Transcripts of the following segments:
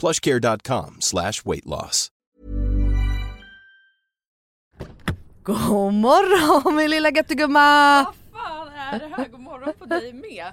plushcare.com slash weight loss. God morgon min lilla göttegumma! Vad fan är det här? God morgon på dig med.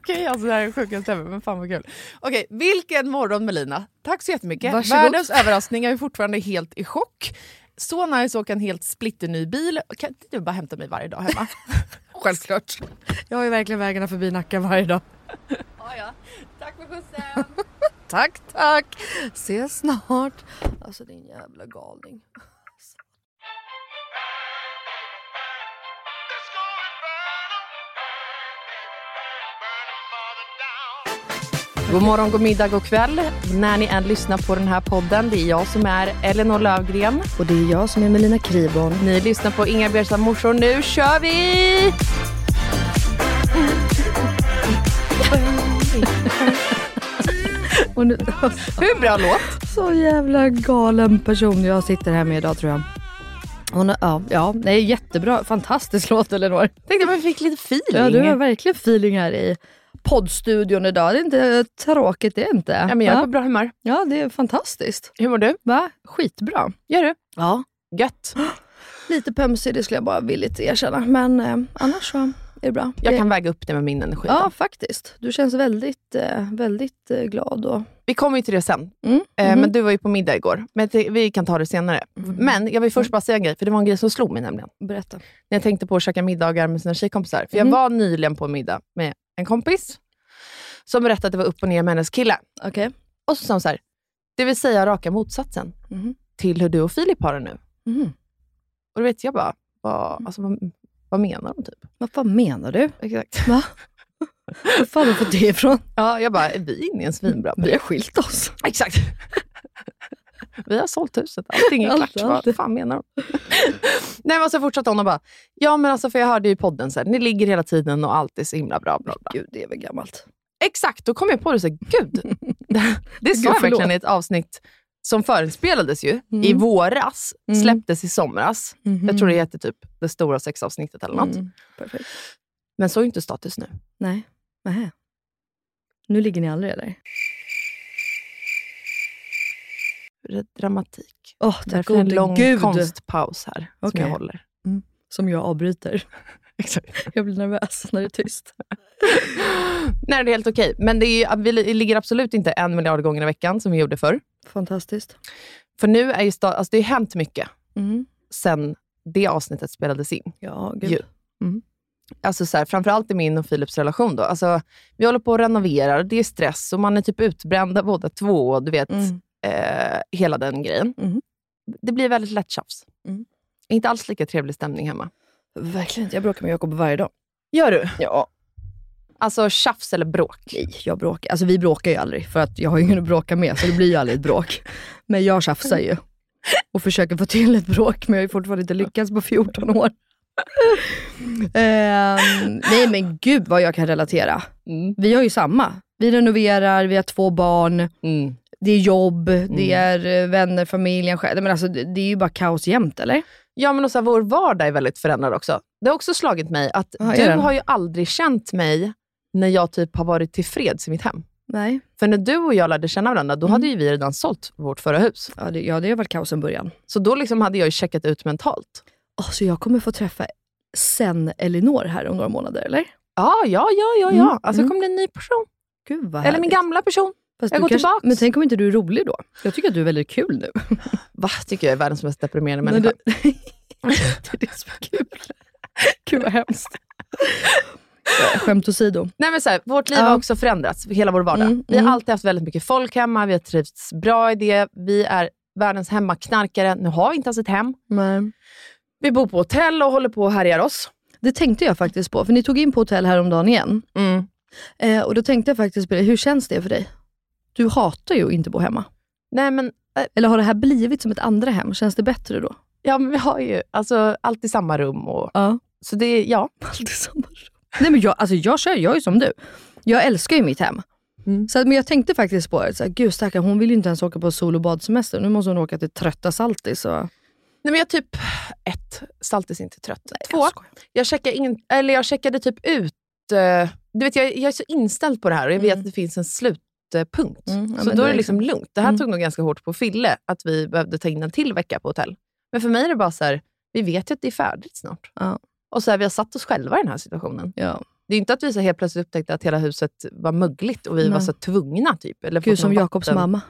Okej, alltså det här är det sjukaste ever, men fan vad kul. Okej, vilken morgon Melina. Tack så jättemycket. Varsågod. Världens överraskning, jag är fortfarande helt i chock. Så nice att åka en helt splitterny bil. Kan inte du bara hämta mig varje dag hemma? Självklart. Jag har ju verkligen vägarna förbi Nacka varje dag. ja, ja. Tack för skjutsen. Tack, tack. Ses snart. Alltså din jävla galning. God morgon, god middag, god kväll. När ni än lyssnar på den här podden. Det är jag som är Elinor Lövgren. Och det är jag som är Melina Kribon. Ni lyssnar på Inga Bjärstam morsor. Nu kör vi! Nu, Hur bra låt? så jävla galen person jag sitter här med idag tror jag. Hon, är- ja, ja, det är jättebra. Fantastisk låt Elinor. Tänkte man fick lite feeling. Ja, du har verkligen feeling här i poddstudion idag. Det är inte tråkigt, det är inte. ja, men jag är på bra humör. ja, det är fantastiskt. Hur mår du? Va? Skitbra. Gör du? Ja. Gött. Lite pömsig, det skulle jag bara villigt erkänna. Men eh, annars så är det bra. Jag det, kan väga upp det med min energi. Ja, faktiskt. Du känns väldigt, eh, väldigt eh, glad. Och, Vi kommer ju till det sen. mm. Eh, mhm. Men du var ju på middag igår. Men vi kan ta det senare. Men jag vill först bara säga en grej, för det var en grej som slog mig nämligen. Berätta. När jag tänkte på att käka middagar med sina tjejkompisar. För jag Mhm. var nyligen på en middag med en kompis som berättade att det var upp och ner med hennes kille. Okej. Och så sa hon så här, det vill säga raka motsatsen Mhm. till hur du och Filip har det nu. Mhm. Och då vet jag bara, vad, alltså, vad, vad menar de typ? Vad fan menar du? Exakt. Va? Var fan har du fått det ifrån? Ja, jag bara, är vi inne i en svinbra Vi har skilt oss. Exakt. Vi har sålt huset, allting är klart. allt. Vad fan menar de? Nej, men så fortsatte hon och bara, ja men alltså för jag hörde ju podden så här, ni ligger hela tiden och allt är så himla bra. Bla, bla. Gud, det är väl gammalt. Exakt, då kom jag på det så här, gud. Det, det sa jag verkligen i ett avsnitt som förinspelades ju i våras, Mm. släpptes i somras. Jag tror det heter typ det stora sexavsnittet eller något. Mm. Perfekt. Men så är inte status nu. Nej. Nähä. Nu ligger ni aldrig eller? Det är dramatik. Tack Därför en lång gud. konstpaus här som Okej. jag håller. Som jag avbryter. Jag blir nervös när det är tyst. Nej, det är helt okej. Men det är, vi ligger absolut inte en miljard gånger i veckan som vi gjorde förr. Fantastiskt. För nu är ju sta- alltså det har hänt mycket Mm. sen det avsnittet spelades in. Ja, gud. Ju. Alltså så här, framförallt i min och Philips relation. Då. Alltså, vi håller på och renoverar, det är stress och man är typ utbrända båda två. Och du vet, Mm. Eh, hela den grejen. Mhm. Det blir väldigt lätt tjafs. Mm. Inte alls lika trevlig stämning hemma. Verkligen inte. Jag bråkar med Jakob varje dag. Gör du? Ja. Alltså tjafs eller bråk? Nej, jag bråkar. Alltså vi bråkar ju aldrig för att jag har ingen att bråka med så det blir ju aldrig ett bråk. Men jag tjafsar ju. och försöker få till ett bråk, men jag har fortfarande inte lyckats på 14 år. Ehm, nej men gud vad jag kan relatera. Mm. Vi har ju samma. Vi renoverar, vi har två barn, Mm. Det är jobb, det är eh, vänner, familjen själv. Men alltså, det det är ju bara kaos jämt eller? Ja, men och så här, vår vardag är väldigt förändrad också. Det har också slagit mig att är du har ju aldrig känt mig när jag typ har varit tillfreds i mitt hem. Nej. För när du och jag lärde känna varandra, då Mm. hade ju vi redan sålt vårt förra hus. Ja det, ja, det har varit kaos sedan början. Så då liksom hade jag ju checkat ut mentalt. Oh, så jag kommer få träffa sen Elinor här om några månader eller? Ja, ja, ja, ja. ja. Mm, Alltså mm. kommer bli en ny person. Eller min gamla person. Fast jag går kanske- tillbaks. Men tänk om inte du är rolig då? Jag tycker att du är väldigt kul nu. Va? Tycker jag är världens mest deprimerande människa. du- det är det som är kul. Gud vad hemskt. Eh, Skämt åsido. Nej, men så här, vårt liv Ja. har också förändrats, hela vår vardag. Mm, Vi har mm. alltid haft väldigt mycket folk hemma, vi har trivts bra i det. Vi är världens hemmaknarkare. Nu har vi inte ens ett hem. Men, Vi bor på hotell och håller på och härjar oss. det tänkte jag faktiskt på, för ni tog in på hotell häromdagen igen. Mm. Eh, och då tänkte jag faktiskt på det, hur känns det för dig? Du hatar ju att inte bo hemma. Nej, men, eh, Eller har det här blivit som ett andra hem? Känns det bättre då? ja, men vi har ju alltså, alltid samma rum. Och, Ja. så det är, ja. Alltid samma rum. Nej men jag, alltså jag kör, jag är som du. Jag älskar ju mitt hem. Mm. Så, att- men jag tänkte faktiskt på det, så här, gud stackarn, hon vill ju inte ens åka på sol och badsemester. Nu måste hon åka till trötta Saltis. Och... Nej, men jag typ, ett, Saltis är inte trött. Två, jag skojar. jag, checkar in, eller jag checkade typ ut, eh, du vet jag, jag är så inställd på det här och jag vet Mm. att det finns en slutpunkt. Mm, ja, så då är det liksom lugnt. Det här Mm. tog nog ganska hårt på Fille, att vi behövde ta in en till vecka på hotell. Men för mig är det bara så här, vi vet ju att det är färdigt snart. Ja. Och så här, vi har satt oss själva i den här situationen. Ja. Det är inte att vi så helt plötsligt upptäckte att hela huset var mögligt och vi Nej. var så tvungna. Typ, eller Gud som Jakobs mamma.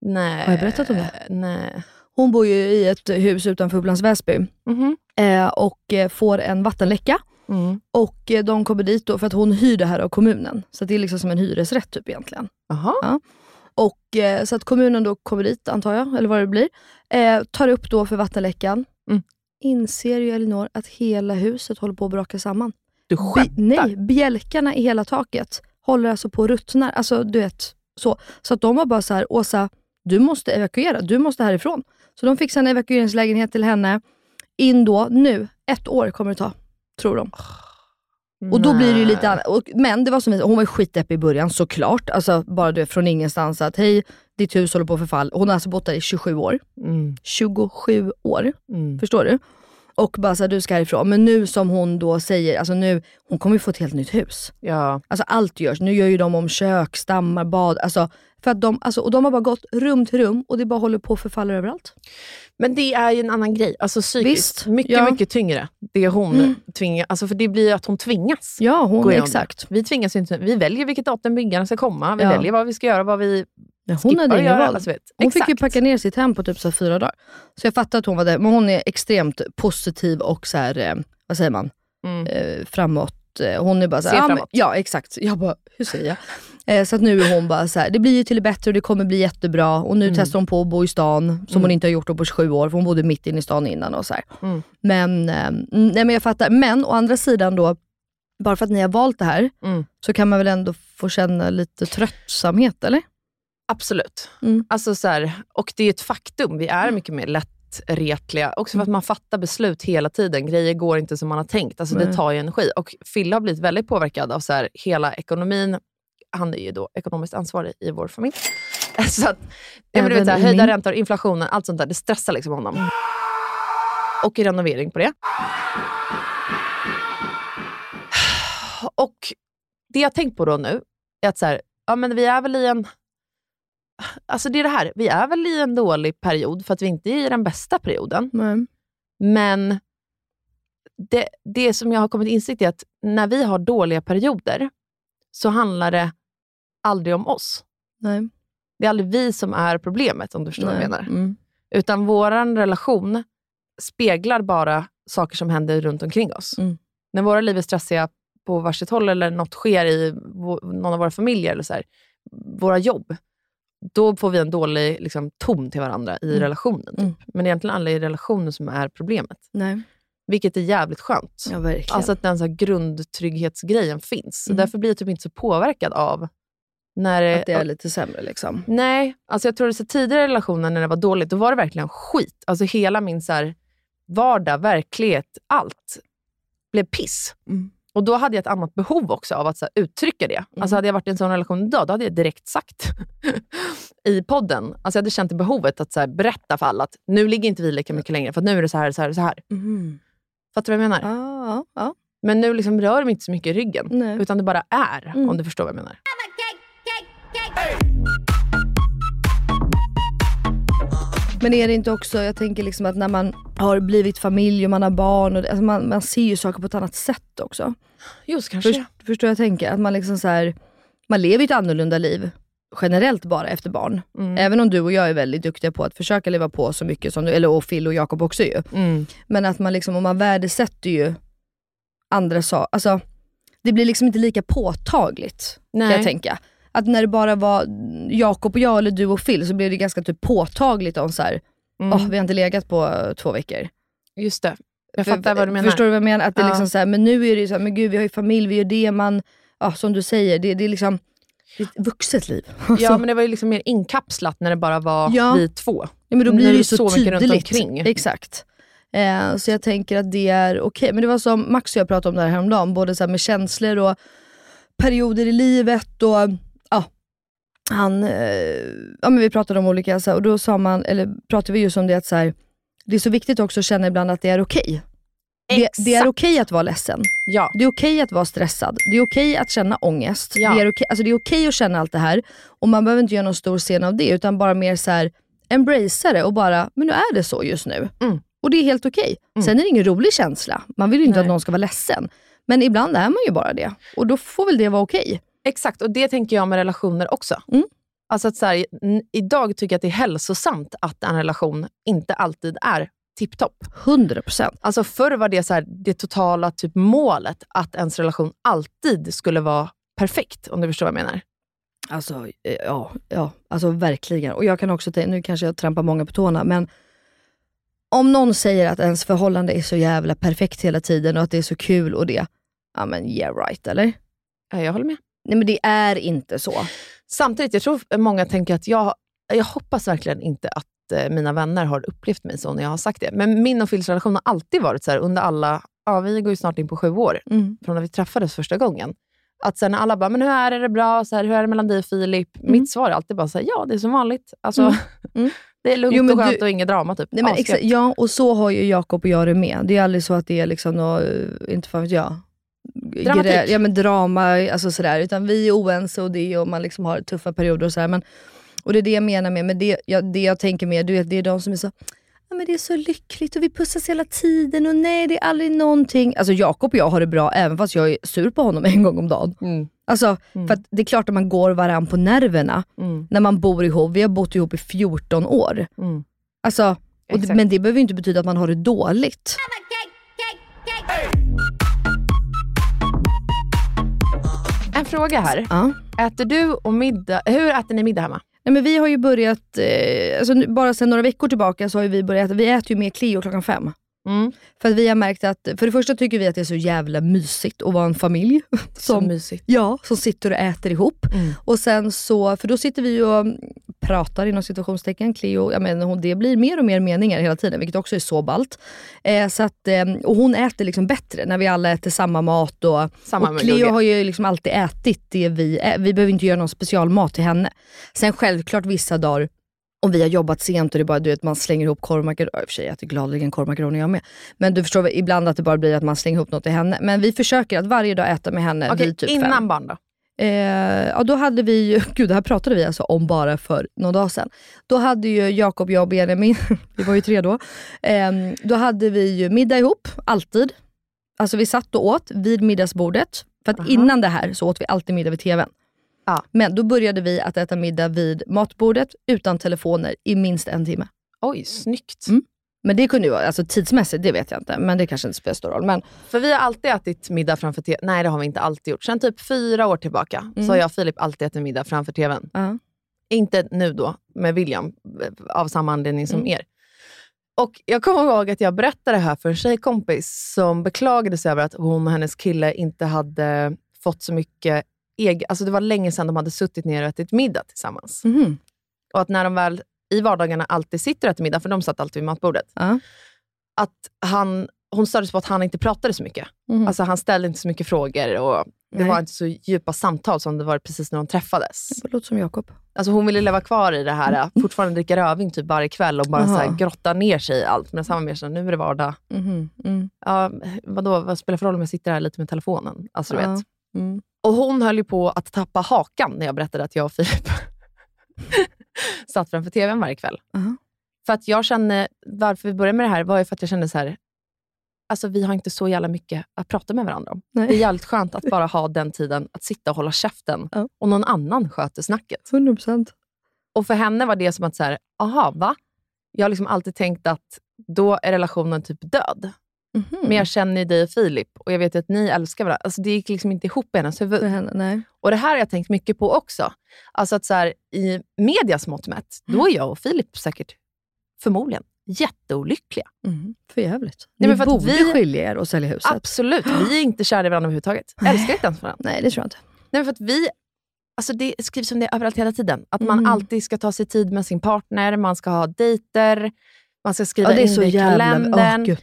Nej. Har jag berättat om det? Nej. Hon bor ju i ett hus utanför Upplands Väsby Mhm. eh, och eh, får en vattenläcka. Mm. Och eh, de kommer dit då för att hon hyr det här av kommunen. Så det är liksom som en hyresrätt typ egentligen. Jaha. Och eh, Så att kommunen då kommer dit, antar jag, eller vad det blir. Eh, tar upp då för vattenläckan. Mm. Inser ju Elinor att hela huset håller på att braka samman. Du skämtar? nej, bjälkarna i hela taket håller alltså på att ruttna. Alltså du vet, så. Så att de var bara så här, Åsa, du måste evakuera. Du måste härifrån. Så de fixade en evakueringslägenhet till henne. In då, nu, ett år kommer det ta, tror de. Och då blir det ju lite annat. Och, men det var som vi hon var ju skitdeppig i början såklart. Alltså bara du från ingenstans att hej, ditt hus håller på att förfall. Hon har alltså bott där i 27 år. Mm. 27 år, Mm. förstår du? Och bara så här, du ska härifrån. Men nu som hon då säger, alltså nu, hon kommer ju få ett helt nytt hus. Ja. Alltså allt görs. Nu gör ju de om kök, stammar, bad. Alltså, för att de, alltså, och de har bara gått rum till rum och det bara håller på att förfalla överallt. Men det är ju en annan grej. Alltså psykiskt. Visst, mycket, ja. mycket tyngre. Det hon Mm. tvingar. Alltså för det blir ju att hon tvingas. Ja, hon, exakt. Vi tvingas inte. Vi väljer vilket datum byggarna ska komma. Vi Ja. väljer vad vi ska göra, vad vi Ja, hon skippar hade inga val. Alltså. Hon Exakt. fick ju packa ner sitt hem på typ så fyra dagar. Så jag fattar att hon var där, men hon är extremt positiv och så här, eh, vad säger man, Mm. eh, framåt. Eh, Hon är bara så Se här, ja, exakt. Jag bara, hur säger jag? Eh, så att nu är hon bara så här, det blir ju till det bättre och det kommer bli jättebra. Och nu Mm. testar hon på att bo i stan, som hon inte har gjort på 27 år, för hon bodde mitt inne i stan innan. och så. Mm. Men, eh, mm, nej, men jag fattar. Men å andra sidan då, bara för att ni har valt det här, Mm. så kan man väl ändå få känna lite tröttsamhet, eller? Absolut. Mm. Alltså så här, och det är ett faktum. Vi är mycket mer lättretliga. Också för att man fattar beslut hela tiden. Grejer går inte som man har tänkt. Alltså det tar ju energi. Och Fille har blivit väldigt påverkad av så här, hela ekonomin. Han är ju då ekonomiskt ansvarig i vår familj. Så att, ja, men du vet, så här, höjda räntor, inflationen, allt sånt där. Det stressar liksom honom. Och i renovering på det. Och det jag har tänkt på då nu är att så här, ja, men vi är väl i en... Alltså det är det här, vi är väl i en dålig period för att vi inte är i den bästa perioden. Nej. Men det, det som jag har kommit insikt i är att när vi har dåliga perioder så handlar det aldrig om oss. Nej. Det är aldrig vi som är problemet, om du förstår vad jag Nej. menar. Mm. Utan vår relation speglar bara saker som händer runt omkring oss. Mm. När våra liv är stressiga på varsitt håll eller något sker i någon av våra familjer, eller så här, våra jobb, då får vi en dålig liksom, ton till varandra i Mm. relationen. Typ. Mm. Men egentligen alla i relationen som är problemet. Nej. Vilket är jävligt skönt. Ja, verkligen. Alltså att den så här grundtrygghetsgrejen finns. Så Mm. Därför blir jag typ inte så påverkad av När, Att det är lite sämre liksom. Nej, alltså jag tror att tidigare relationer när det var dåligt, då var det verkligen skit. Alltså hela min så här, vardag, verklighet, allt blev piss. Mm. Och då hade jag ett annat behov också av att så här, uttrycka det. Alltså hade jag varit i en sån relation idag, då hade jag direkt sagt i podden. Alltså jag hade känt behovet att så här, berätta för alla att nu ligger inte vi lika mycket längre, för att nu är det så här, så här, så här. Fattar du vad jag menar? Ja, ja, ja. Men nu liksom rör de inte så mycket i ryggen, Nej. utan det bara är, Mm. om du förstår vad jag menar. Men är det inte också, jag tänker liksom att när man har blivit familj och man har barn, och, alltså man, man ser ju saker på ett annat sätt också. Just kanske. Först, förstår jag tänker? Att man liksom så här, man lever ett annorlunda liv generellt bara efter barn. Mm. Även om du och jag är väldigt duktiga på att försöka leva på så mycket som du, eller och Phil och Jakob också ju. Mm. Men att man liksom, och man värdesätter ju andra saker. Alltså, det blir liksom inte lika påtagligt kan Nej. jag tänka. Att när det bara var Jakob och jag eller du och Phil så blev det ganska typ påtagligt om så här, Mm. "Åh, vi har inte legat på eh, två veckor. Just det. Jag För- fattar vad du menar. Förstår du vad jag menar? Att det Ja. liksom så här, men nu är det så här, men gud vi har ju familj, vi gör det, man, ja, som du säger, det, det är liksom det är ett vuxet liv. Ja, men det var ju liksom mer inkapslat när det bara var Ja. vi två. Ja, men då blir det ju så, så mycket runt tydligt. omkring. Exakt. Eh, så jag tänker att det är okej. Men det var som Max och jag pratade om det här häromdagen, både så här med känslor och perioder i livet. Och, han, eh, ja, men vi pratade om olika, så här, och då sa man, eller pratade vi just om det att så här, det är så viktigt också att känna ibland att det är okej. Det, det är okej att vara ledsen. Ja. Det är okej att vara stressad. Det är okej att känna ångest. Ja. Det, är okej, alltså det är okej att känna allt det här. Och man behöver inte göra någon stor scen av det, utan bara mer så här, embracea det och bara, men nu är det så just nu. Mm. Och det är helt okej. Sen är det ingen rolig känsla. Man vill ju inte Nej. att någon ska vara ledsen. Men ibland är man ju bara det. Och då får väl det vara okej. Exakt, och det tänker jag med relationer också. Mm. Alltså att så här, idag tycker jag att det är hälsosamt att en relation inte alltid är tipptopp. 100%. Alltså förr var det så här, det totala typ målet att ens relation alltid skulle vara perfekt, om du förstår vad jag menar. Alltså, eh, ja, ja, alltså verkligen. Och jag kan också tänka, nu kanske jag trampar många på tårna, men om någon säger att ens förhållande är så jävla perfekt hela tiden och att det är så kul och det, ja men yeah right, eller? Ja, jag håller med. Nej men det är inte så. Samtidigt, jag tror många tänker att jag, jag hoppas verkligen inte att eh, mina vänner har upplevt mig så när jag har sagt det. Men min och Phils relation har alltid varit så här under alla, ja vi går ju snart in på sju år, Mm. från när vi träffades första gången. Att sen när alla bara, men hur är det, är det bra? Så här, hur är det mellan dig och Filip? Mm. Mitt svar är alltid bara så här, ja det är som vanligt. Alltså, Mm. Mm. Det är lugnt Jo, och skönt du- och inget drama. Typ. Nej, men ja, och så har ju Jakob och jag det med. Det är aldrig så att det är liksom något, eh, inte fan vet jag. Grä- ja, men drama, alltså sådär. Utan vi är oense och det och man liksom har tuffa perioder och sådär. Men, och det är det jag menar med, men det, jag, det jag tänker med, du vet, det är de som är så Ja, men det är så lyckligt och vi pussas hela tiden och nej det är aldrig någonting. Alltså Jakob och jag har det bra även fast jag är sur på honom en gång om dagen. Mm. Alltså, för att det är klart att man går varann på nerverna Mm. när man bor ihop. Vi har bott ihop i 14 år. Mm. Alltså, och, Exakt. men det behöver ju inte betyda att man har det dåligt. En fråga här. Ja. Äter du och middag, hur äter ni middag hemma? Nej, men vi har ju börjat, eh, alltså, bara sedan några veckor tillbaka så har vi börjat, vi äter ju med Cleo klockan fem. Mm. För att vi har märkt att, för det första tycker vi att det är så jävla mysigt att vara en familj. Som, ja, som sitter och äter ihop. Mm. Och sen så, för då sitter vi och pratar inom situationstecken. Cleo, jag menar, hon, det blir mer och mer meningar hela tiden, vilket också är så ballt. Eh, så att, eh, och hon äter liksom bättre när vi alla äter samma mat. Och, Samma och Cleo har ju liksom alltid ätit det vi Vi behöver inte göra någon specialmat till henne. Sen självklart vissa dagar om vi har jobbat sent och det är bara du vet, man slänger ihop korvmakaroner. I och för sig äter gladeligen korvmakaroner jag med. Men du förstår ibland att det bara blir att man slänger ihop något till henne. Men vi försöker att varje dag äta med henne Okej, vid typ innan fem. barn då? Eh, ja, då hade vi ju, gud det här pratade vi alltså om bara för någon dag sedan. Då hade ju Jakob, jag och Benjamin, vi var ju tre då, eh, då hade vi ju middag ihop, alltid. Alltså vi satt och åt vid middagsbordet. För att Aha. innan det här så åt vi alltid middag vid TVn. Ja. Men då började vi att äta middag vid matbordet utan telefoner i minst en timme. Oj, snyggt. Mm. Men det kunde ju vara, alltså tidsmässigt, det vet jag inte. Men det kanske inte spelar stor roll. Men För vi har alltid ätit middag framför tvn. Nej, det har vi inte alltid gjort. Sen typ fyra år tillbaka Mm. så har jag och Filip alltid ätit middag framför tvn. ja. Inte nu då med William, av samma anledning som Mm. er. Och Jag kommer ihåg att jag berättade det här för en tjejkompis som beklagade sig över att hon och hennes kille inte hade fått så mycket eg, alltså det var länge sedan de hade suttit ner och ätit middag tillsammans. Mhm. Och att när de väl i vardagarna alltid sitter och äter middag, för de satt alltid vid matbordet, Ja. att han, hon stördes på att han inte pratade så mycket. Mhm. Alltså han ställde inte så mycket frågor och det Nej. var inte så djupa samtal som det var precis när de träffades. Det låter som Jakob. Alltså hon ville leva kvar i det här, fortfarande dricka rödvin typ varje kväll och bara så här, grotta ner sig i allt. Men han var mer så här, nu är det vardag. Mhm. Mm. Ja, vadå, vad spelar det för roll om jag sitter här lite med telefonen? Alltså, du Ja. vet. Mm. Och hon höll ju på att tappa hakan när jag berättade att jag och Filip satt framför tvn varje kväll. Aha. För att jag kände, varför vi började med det här var ju för att jag kände så här, alltså vi har inte så jävla mycket att prata med varandra om. Nej. Det är jävligt skönt att bara ha den tiden att sitta och hålla käften Ja. och någon annan sköter snacket. 100 procent. Och för henne var det som att, så här, aha, va? Jag har liksom alltid tänkt att då är relationen typ död. Mhm. Men jag känner ju dig och Filip och jag vet att ni älskar varandra. Alltså det gick liksom inte ihop i hennes huvud. Henne, nej. Och det här har jag tänkt mycket på också. Alltså att så här, i medias mått mätt, då är jag och Filip säkert förmodligen jätteolyckliga. Mm. För jävligt. Nej, Ni men för att borde vi- skilja er och sälja huset. Absolut. Vi är inte kära i varandra överhuvudtaget. Älskar inte ens varandra. Nej, det tror jag inte. Nej, men för att vi, alltså det skrivs om det överallt hela tiden. Att man Mm. alltid ska ta sig tid med sin partner, man ska ha dejter, man ska skriva Ja, in det i kalendern. Eh,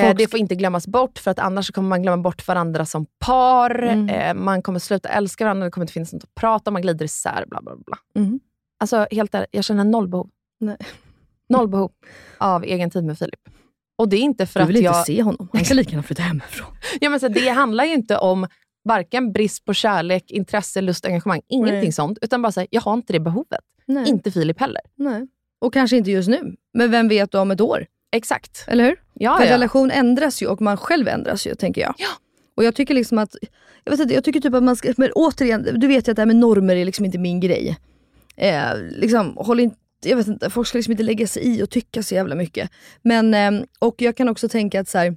Folk det får inte glömmas bort, för att annars kommer man glömma bort varandra som par. Mm. Eh, man kommer sluta älska varandra, det kommer inte finnas något att prata om, man glider isär. Bla, bla, bla. Mm. Alltså, helt ärligt, jag känner noll behov. Nej. Noll behov av egen tid med Filip. Och det är inte för Du att vill jag... inte se honom. Han kan lika gärna flytta hemifrån. Ja, men så det handlar ju inte om varken brist på kärlek, intresse, lust, engagemang. Ingenting Nej. sånt. Utan bara säga, jag har inte det behovet. Nej. Inte Filip heller. Nej. Och kanske inte just nu. Men vem vet om ett år? Exakt. Eller hur? Ja, För ja. relation ändras ju och man själv ändras ju, tänker jag. Ja. Och jag tycker liksom att, jag vet inte, jag tycker typ att man ska, men återigen, du vet ju att det här med normer är liksom inte min grej. Eh, liksom, håll inte, jag vet inte, folk ska liksom inte lägga sig i och tycka så jävla mycket. Men, eh, och jag kan också tänka att så här,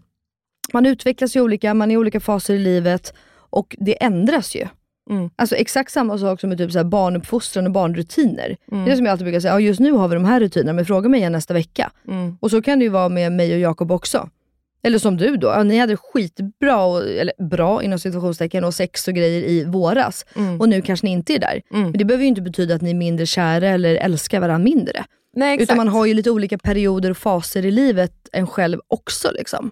man utvecklas ju olika, man är i olika faser i livet och det ändras ju. Mm. Alltså exakt samma sak som med typ så här barnuppfostran och barnrutiner. Mm. Det är som jag alltid brukar säga, ja, just nu har vi de här rutinerna, men fråga mig igen nästa vecka. Mm. Och så kan det ju vara med mig och Jakob också. Eller som du då, ja, ni hade skitbra, och, eller bra inom situationstecken och sex och grejer i våras. Mm. Och nu kanske ni inte är där. Mm. Men det behöver ju inte betyda att ni är mindre kära eller älskar varandra mindre. Nej, exakt. Utan man har ju lite olika perioder och faser i livet en själv också. Liksom.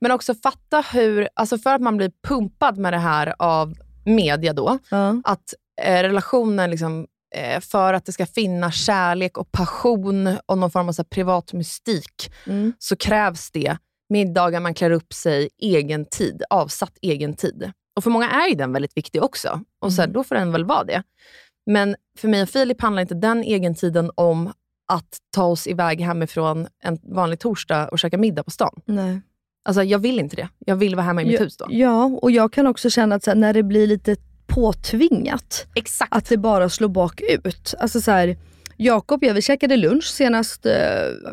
Men också fatta hur, alltså för att man blir pumpad med det här av media då, Ja. att eh, relationen, liksom, eh, för att det ska finnas kärlek och passion och någon form av så här, privat mystik, Mm. så krävs det middagar man klär upp sig, egen tid, avsatt egen tid. Och för många är ju den väldigt viktig också. Och så här, då får den väl vara det. Men för mig och Filip handlar inte den egentiden om att ta oss iväg hemifrån en vanlig torsdag och käka middag på stan. Nej. Alltså jag vill inte det. Jag vill vara hemma i mitt Ja, hus då. Ja, och jag kan också känna att så här, när det blir lite påtvingat, Exakt. att det bara slår bakut. Alltså så här, Jakob, ja, vi käkade lunch senast, eh,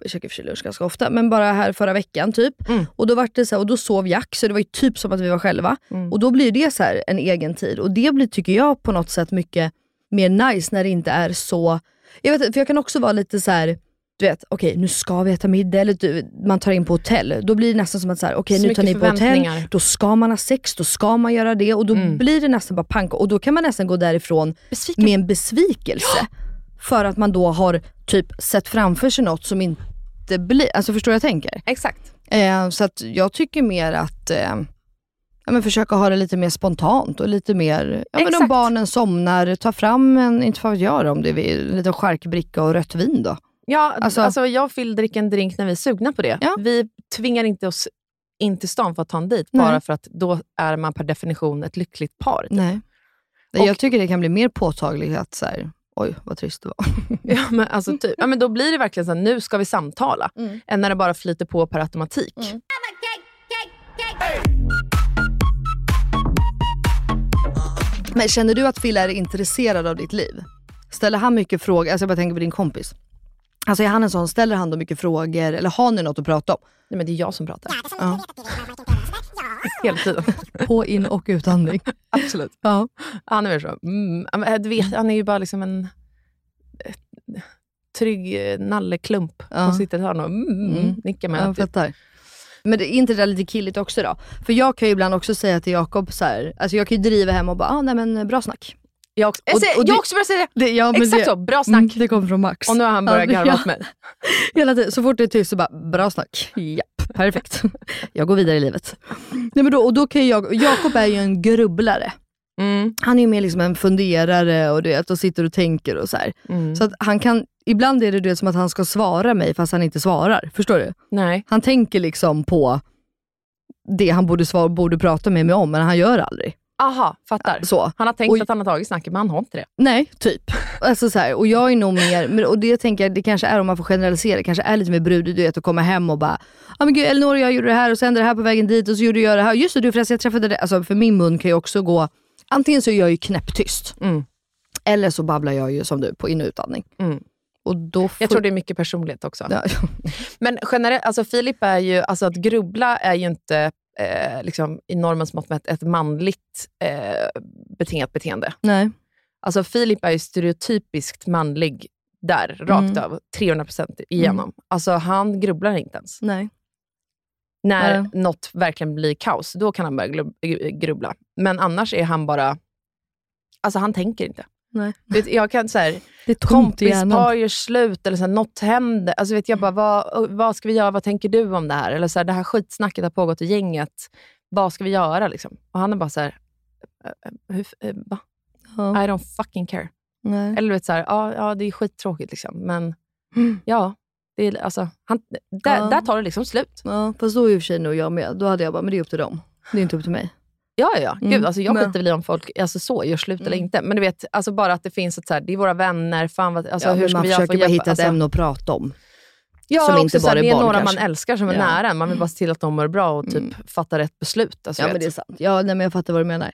vi käkar för sig lunch ganska ofta, men bara här förra veckan typ. Mm. Och då var det så här, och då sov Jack, så det var ju typ som att vi var själva. Mm. Och då blir det så här en egen tid. Och det blir, tycker jag, på något sätt mycket mer nice när det inte är så... Jag vet för jag kan också vara lite så här. Du vet, okej nu ska vi äta middag, eller du, man tar in på hotell. Då blir det nästan som att så här, okej Så nu tar ni på hotell, då ska man ha sex, då ska man göra det. Och då Mm. blir det nästan bara pank. Och då kan man nästan gå därifrån Besviken. med en besvikelse. För att man då har typ sett framför sig något som inte blir, alltså förstår jag tänker? Exakt. Eh, så att jag tycker mer att eh, ja, men försöka ha det lite mer spontant och lite mer, ja, men om barnen somnar, ta fram en, inte vad jag om det är en liten charkbricka och rött vin då. Ja, Alltså- alltså, jag och Phil dricker en drink när vi är sugna på det. Ja. Vi tvingar inte oss in till stan för att ta en dejt, bara för att då är man per definition ett lyckligt par. typ. Nej. Och- jag tycker det kan bli mer påtagligt att så här, oj vad trist det var. Ja, men alltså, typ. ja, men då blir det verkligen så här, nu ska vi samtala, Mm. än när det bara flyter på per automatik. Mm. Men känner du att Phil är intresserad av ditt liv? Ställer han mycket frågor? Alltså jag bara tänker på din kompis. Alltså är han en sån, ställer han då mycket frågor eller har ni något att prata om? Nej, men det är jag som pratar. Ja. Hela tiden. På in och utandning. Absolut. Ja. Han är väl så. Mm, ja, du vet, han är ju bara liksom en eh, trygg eh, nalleklump Ja. som sitter hörn och mm, mm, nickar med. Jag typ. fattar. Men det, är inte det där lite killigt också då? För jag kan ju ibland också säga till Jakob så här, alltså jag kan ju driva hem och bara, ah, nej men bra snack. Jag, också, jag, Och- säger, och det- jag också börjar säga det. Det, ja, Exakt det, så, bra snack. Mm, det kommer från Max. Och nu har han börjat Ja, garva åt mig. Hela tiden, så fort det är tyst så bara, bra snack. Japp, perfekt. Jag går vidare i livet. Nej, men då, och då kan jag, Jakob är ju en grubblare. Mm. Han är ju mer liksom en funderare och, du vet, och sitter och tänker och så. Mm. Så att han kan, ibland är det du vet, som att han ska svara mig fast han inte svarar. Förstår du? Nej. Han tänker liksom på det han borde, svara, borde prata med mig om, men han gör aldrig. Aha, fattar. Så. Han har tänkt Och- att han har tagit snacket, men han har inte det. Nej, typ. Alltså så här, och jag är nog mer, och det tänker jag, det kanske är om man får generalisera, det kanske är lite mer brudigt du vet att komma hem och bara, ja men gud Elinor och jag gjorde det här och sen det här på vägen dit och så gjorde jag det här. Just det, du förresten jag träffade det. Alltså för min mun kan ju också gå, antingen så är jag ju knäpptyst, Mm. eller så babblar jag ju som du på in och utandning. Mm. Får, Jag tror det är mycket personlighet också. Ja, Men generellt, alltså Filip är ju, alltså att grubbla är ju inte eh, liksom, i normens mått mätt ett manligt eh, betingat beteende. nej. Alltså Filip är ju stereotypiskt manlig där, rakt Mm. av, 300% igenom. Alltså han grubblar inte ens. Nej. När Nej. något verkligen blir kaos, då kan han börja grubbla. Men annars är han bara, alltså han tänker inte. Nej. Vet, jag kan så här, Det är kompispar gör slut eller så här, något händer. Alltså vet jag bara, vad, vad ska vi göra? Vad tänker du om det här? Eller så här, det här skitsnacket har pågått i gänget. Vad ska vi göra? Liksom? Och han är bara så här, "Eh, eh, hur, eh, va? Ja. I don't fucking care. Nej. Eller du vet så här, ja, ja, det är skittråkigt liksom. Men Mm. ja, det är, alltså, han, där, Ja. där tar det liksom slut. Ja, fast då är i och för sig nog jag med. Då hade jag bara, men det är upp till dem. Det är inte upp till mig. Ja, ja, ja. Gud, Mm, alltså, jag men- skiter väl i om folk alltså, så gör slut eller Mm. inte. Men du vet, alltså, bara att det finns ett så här, det är våra vänner, fan vad, alltså, ja, hur men ska man för försöker bara hitta ett alltså, ämne att prata om. Ja, som inte bara är det är barn några kanske. man älskar som är Ja. nära. Man vill bara se till att de mår bra och typ Mm. fatta rätt beslut. Alltså, Ja vet. men det är sant. Ja, nej, men jag fattar vad du menar.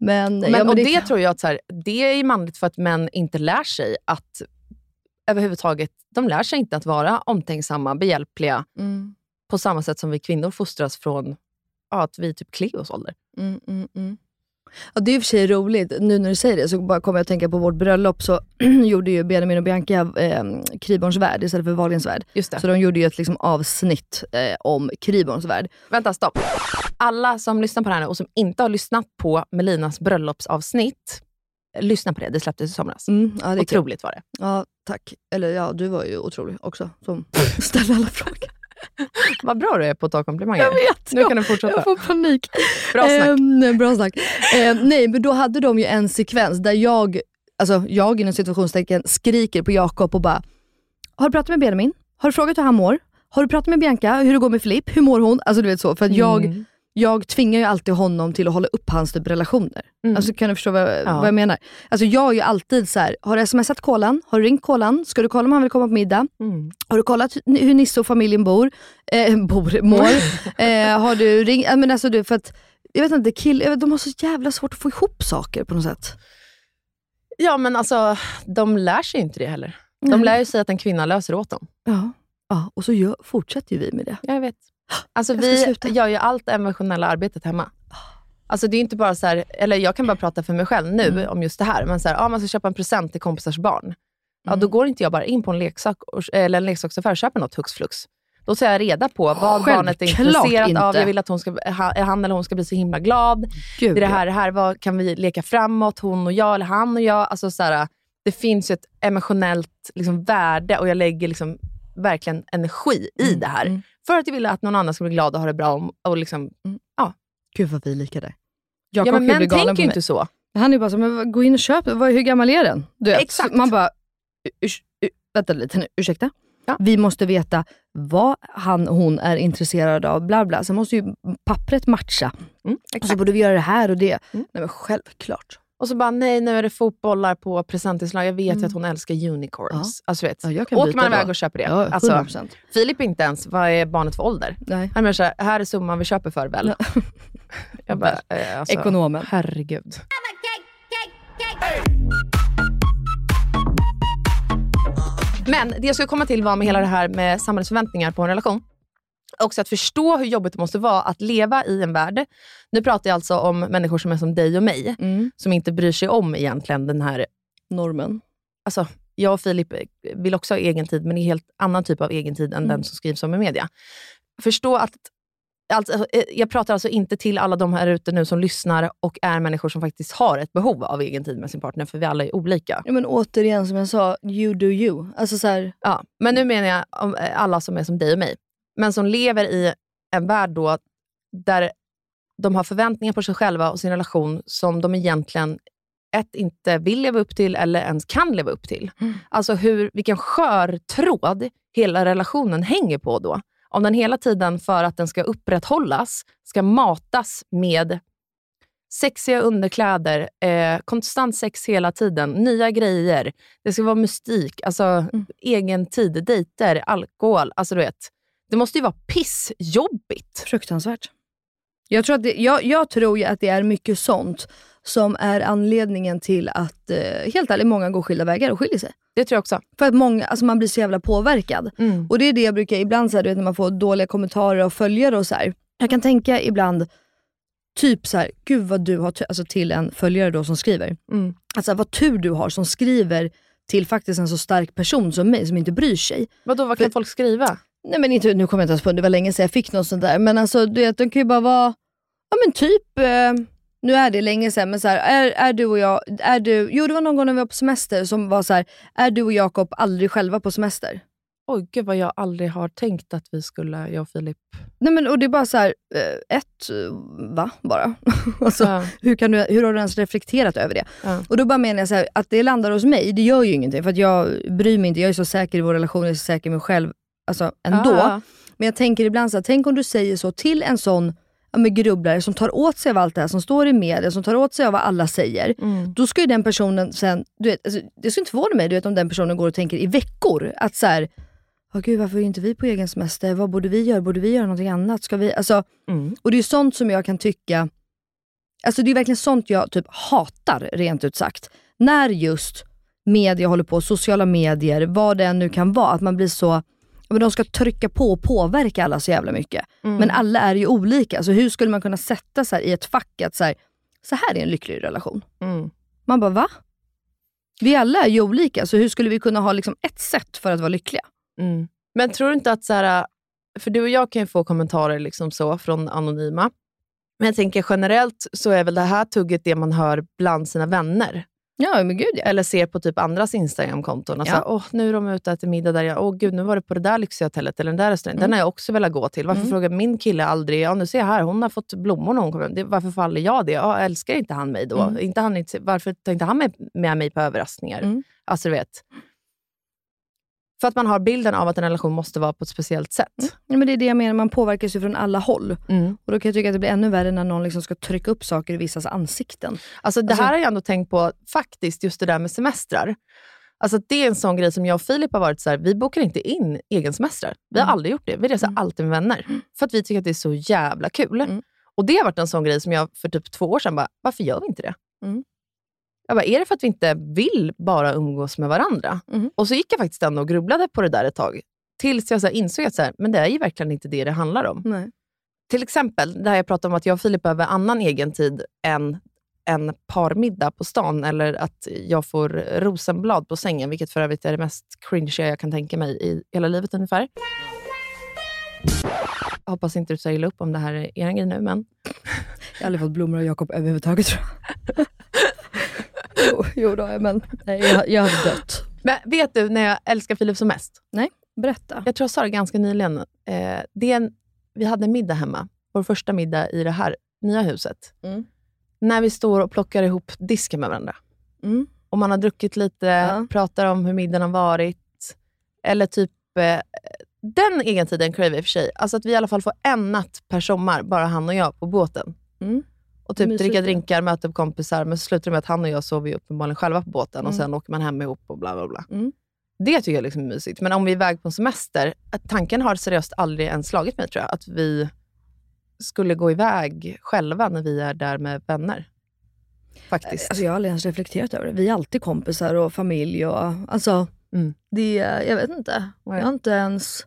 Men, Men, ja, och det, det, tror jag att så här, det är manligt för att män inte lär sig att överhuvudtaget, de lär sig inte att vara omtänksamma, behjälpliga Mm, på samma sätt som vi kvinnor fostras från ja, att vi är typ Cleos ålder. mm, mm, mm. Ja, det är i och för sig roligt. Nu när du säger det så bara kommer jag att tänka på vårt bröllop så gjorde ju Benjamin och Bianca eh, Kriborns värld istället för Wahlgrens värld. Just det. Så de gjorde ju ett liksom, avsnitt eh, om Kriborns värld. Vänta, stopp. Alla som lyssnar på det här nu och som inte har lyssnat på Melinas bröllopsavsnitt, lyssna på det. Det släpptes i somras. Mm, ja, det är kul. Otroligt var det. Ja, tack. Eller ja, du var ju otrolig också som ställde alla frågor. Vad bra du är på att ta komplimanger. Jag vet. Nu jag- kan du fortsätta. Jag får panik. Bra snack. Ehm, bra snack. Ehm, nej, men då hade de ju en sekvens där jag, alltså jag inom situationstecken, skriker på Jakob och bara Har du pratat med Benjamin? Har du frågat hur han mår? Har du pratat med Bianca? Hur det går med Filip? Hur mår hon? Alltså du vet så. För att jag, Mm. Jag tvingar ju alltid honom till att hålla upp hans typ relationer. Mm. Alltså kan du förstå vad, Ja. vad jag menar? Alltså jag är ju alltid så här: har du smsat kolan? Har du ringt kolan? Ska du kolla om han vill komma på middag? Mm. Har du kollat hur Nisse och familjen bor? Eh, bor mår? eh, har du ringt? Ja, Men alltså, du, för att, jag vet inte, kill, vet, de har så jävla svårt att få ihop saker på något sätt. Ja, men alltså, de lär sig inte det heller. De lär ju sig att en kvinna löser åt dem. Ja, ja och så gör, fortsätter ju vi med det. Jag vet. Alltså, vi gör ju allt det emotionella arbetet hemma. Alltså, det är inte bara så här, eller jag kan bara prata för mig själv nu Mm. om just det här, men så här, ja, man ska köpa en present till kompisars barn. Ja, Mm. då går inte jag bara in på en, leksak, och- eller en leksaksaffär och köper något hux flux. Då tar jag reda på vad barnet är Självklart intresserat av. inte. Jag vill att hon, ska, ha- han eller hon ska bli så himla glad. Gud, Det det här, det här vad kan vi leka framåt, hon och jag eller han och jag. Alltså, så här, det finns ett emotionellt liksom, värde och jag lägger liksom, verkligen energi i det här. mm. För att jag vill att någon annan ska bli glad och ha det bra. Och, och liksom, Gud vad vi är lika där. ja, Jakob men ju män tänker ju inte så. Han är bara så, men gå in och köp, vad, hur gammal är den? Du vet, Exakt. Man bara, urs, ur, vänta lite nu, ursäkta? Ja. Vi måste veta vad han hon är intresserad av, bla bla. Sen måste ju pappret matcha. Mm, Och så borde vi göra det här och det. Mm. Nej men självklart. Och så bara, nej nu är det fotbollar på presentinslag. Jag vet Mm. att hon älskar unicorns. Alltså, vet. Ja, Åker man iväg och köper det. Ja, 100%. alltså, Filip är inte ens, vad är barnet för ålder? Nej. Han menar såhär, här är summan vi köper för väl? Jag bara, eh, alltså, Ekonomen. Herregud. Men det jag skulle komma till var med hela det här med samhällets förväntningar på en relation. Också att förstå hur jobbigt det måste vara att leva i en värld. Nu pratar jag alltså om människor som är som dig och mig, Mm. som inte bryr sig om egentligen den här Normen. alltså, jag och Filip vill också ha egen tid, men det är en helt annan typ av egen tid än Mm. den som skrivs om i media. Förstå att Alltså, eh, jag pratar alltså inte till alla de här ute nu som lyssnar och är människor som faktiskt har ett behov av egen tid med sin partner, för vi alla är olika. Ja, men återigen som jag sa, you do you. Alltså så här, Ja, men nu menar jag eh, alla som är som dig och mig, men som lever i en värld då där de har förväntningar på sig själva och sin relation som de egentligen ett, inte vill leva upp till eller ens kan leva upp till. Alltså hur, vilken skör tråd hela relationen hänger på då. Om den hela tiden, för att den ska upprätthållas, ska matas med sexiga underkläder, eh, konstant sex hela tiden, nya grejer. Det ska vara mystik, alltså egen tid, dejter, alkohol. Alltså du vet, det måste ju vara pissjobbigt. fruktansvärt. Jag tror, att det, jag, jag tror att det är mycket sånt som är anledningen till att, eh, helt ärligt, många går skilda vägar och skiljer sig. Det tror jag också. För att många, alltså man blir så jävla påverkad. Mm. Och det är det jag brukar, ibland så här, du vet, när man får dåliga kommentarer och följare och så här. Jag kan tänka ibland, typ så här, gud vad du har, tu-" alltså till en följare då som skriver. Mm. Alltså vad tur du har som skriver till faktiskt en så stark person som mig, som inte bryr sig. Vadå, vad kan För- folk skriva? Nej men inte, nu kommer jag inte ens på, det var länge sedan jag fick något sånt där. Men alltså du vet, de kan ju bara vara, ja men typ, eh, nu är det länge sedan, men så här, är, är du och jag, är du, jo det var någon gång när vi var på semester som var så här, är du och Jakob aldrig själva på semester? Oj, gud vad jag aldrig har tänkt att vi skulle, jag och Filip... Nej men och det är bara så här, eh, ett, va bara? alltså, Ja. hur, kan du, hur har du ens reflekterat över det? Ja. Och då bara menar jag så här, att det landar hos mig, det gör ju ingenting. För jag bryr mig inte, jag är så säker i vår relation, jag är så säker i mig själv alltså, ändå. Ja. Men jag tänker ibland så här, tänk om du säger så till en sån ja, men grubblare som tar åt sig av allt det här som står i media, som tar åt sig av vad alla säger. Mm. Då ska ju den personen sen, du vet, alltså, det skulle inte förvåna mig du vet, om den personen går och tänker i veckor att så här, Åh gud varför är inte vi på egen semester? Vad borde vi göra? Borde vi göra någonting annat? Ska vi? Alltså, Mm. och det är sånt som jag kan tycka, alltså det är verkligen sånt jag typ hatar rent ut sagt. När just media håller på, sociala medier, vad det än nu kan vara, att man blir så, men de ska trycka på och påverka alla så jävla mycket. Mm. Men alla är ju olika, så hur skulle man kunna sätta så i ett fack att så här, så här är en lycklig relation? Mm. Man bara va? Vi alla är ju olika, så hur skulle vi kunna ha liksom ett sätt för att vara lyckliga? Mm. Men tror du inte att, så här, för du och jag kan ju få kommentarer liksom så från anonyma, men jag tänker generellt så är väl det här tugget det man hör bland sina vänner. Ja men gud ja. Eller ser på typ andras Instagram-konton. Och Ja. här, Åh, nu är de ute och äter middag där. Jag, Åh gud, nu var det på det där lyxiga hotellet eller den där restaurangen. Den har jag också velat gå till. Varför Mm. frågar min kille aldrig? Ja, nu ser jag här, hon har fått blommor när hon kommer hem. Det- Varför faller jag det? Ja, älskar inte han mig då? Mm. Inte han, varför tar inte han med, med mig på överraskningar? Mm. Alltså, du vet. För att man har bilden av att en relation måste vara på ett speciellt sätt. Ja, men det är det jag menar, man påverkas ju från alla håll. Mm. Och Då kan jag tycka att det blir ännu värre när någon liksom ska trycka upp saker i vissas ansikten. Alltså, det Alltså- här har jag ändå tänkt på, faktiskt, just det där med semestrar. Alltså, det är en sån grej som jag och Filip har varit så här, vi bokar inte in egen semestrar. Vi har Mm. aldrig gjort det. Vi reser alltid med vänner. För att vi tycker att det är så jävla kul. Mm. Och det har varit en sån grej som jag för typ två år sedan bara, varför gör vi inte det? Mm. Jag bara, är det för att vi inte vill bara umgås med varandra? Mm. Och så gick jag faktiskt ändå och grubblade på det där ett tag. Tills jag så insåg att så här, men det är ju verkligen inte det det handlar om. Nej. Till exempel, det här jag pratade om att jag och Filip behöver annan egen tid än en parmiddag på stan eller att jag får rosenblad på sängen, vilket för övrigt är det mest cringe jag kan tänka mig i hela livet ungefär. Jag hoppas inte du tar illa upp om det här är er grej nu, men Jag har aldrig fått blommor av Jakob överhuvudtaget tror jag. jo, jo då, men nej, jag, jag hade dött. Men vet du när jag älskar Filip som mest? Berätta. Jag tror jag sa det ganska nyligen. Eh, det en, vi hade en middag hemma, vår första middag i det här nya huset. Mm. När vi står och plockar ihop disken med varandra. Mm. och man har druckit lite, Ja. pratar om hur middagen har varit. Eller typ, eh, den egentiden cravar jag i och för sig. Alltså att vi i alla fall får en natt per sommar, bara han och jag på båten. Mm. Och typ Mysigt. dricka drinkar, möta upp kompisar, men så slutar det med att han och jag sover uppenbarligen själva på båten och Mm. sen åker man hem ihop och bla bla bla. Mm. Det tycker jag liksom är mysigt. Men om vi är iväg på en semester, tanken har seriöst aldrig ens slagit mig tror jag, att vi skulle gå iväg själva när vi är där med vänner. Faktiskt. Alltså, jag har aldrig ens reflekterat över det. Vi är alltid kompisar och familj. Och, alltså, Mm. det, jag vet inte. Jag har inte ens...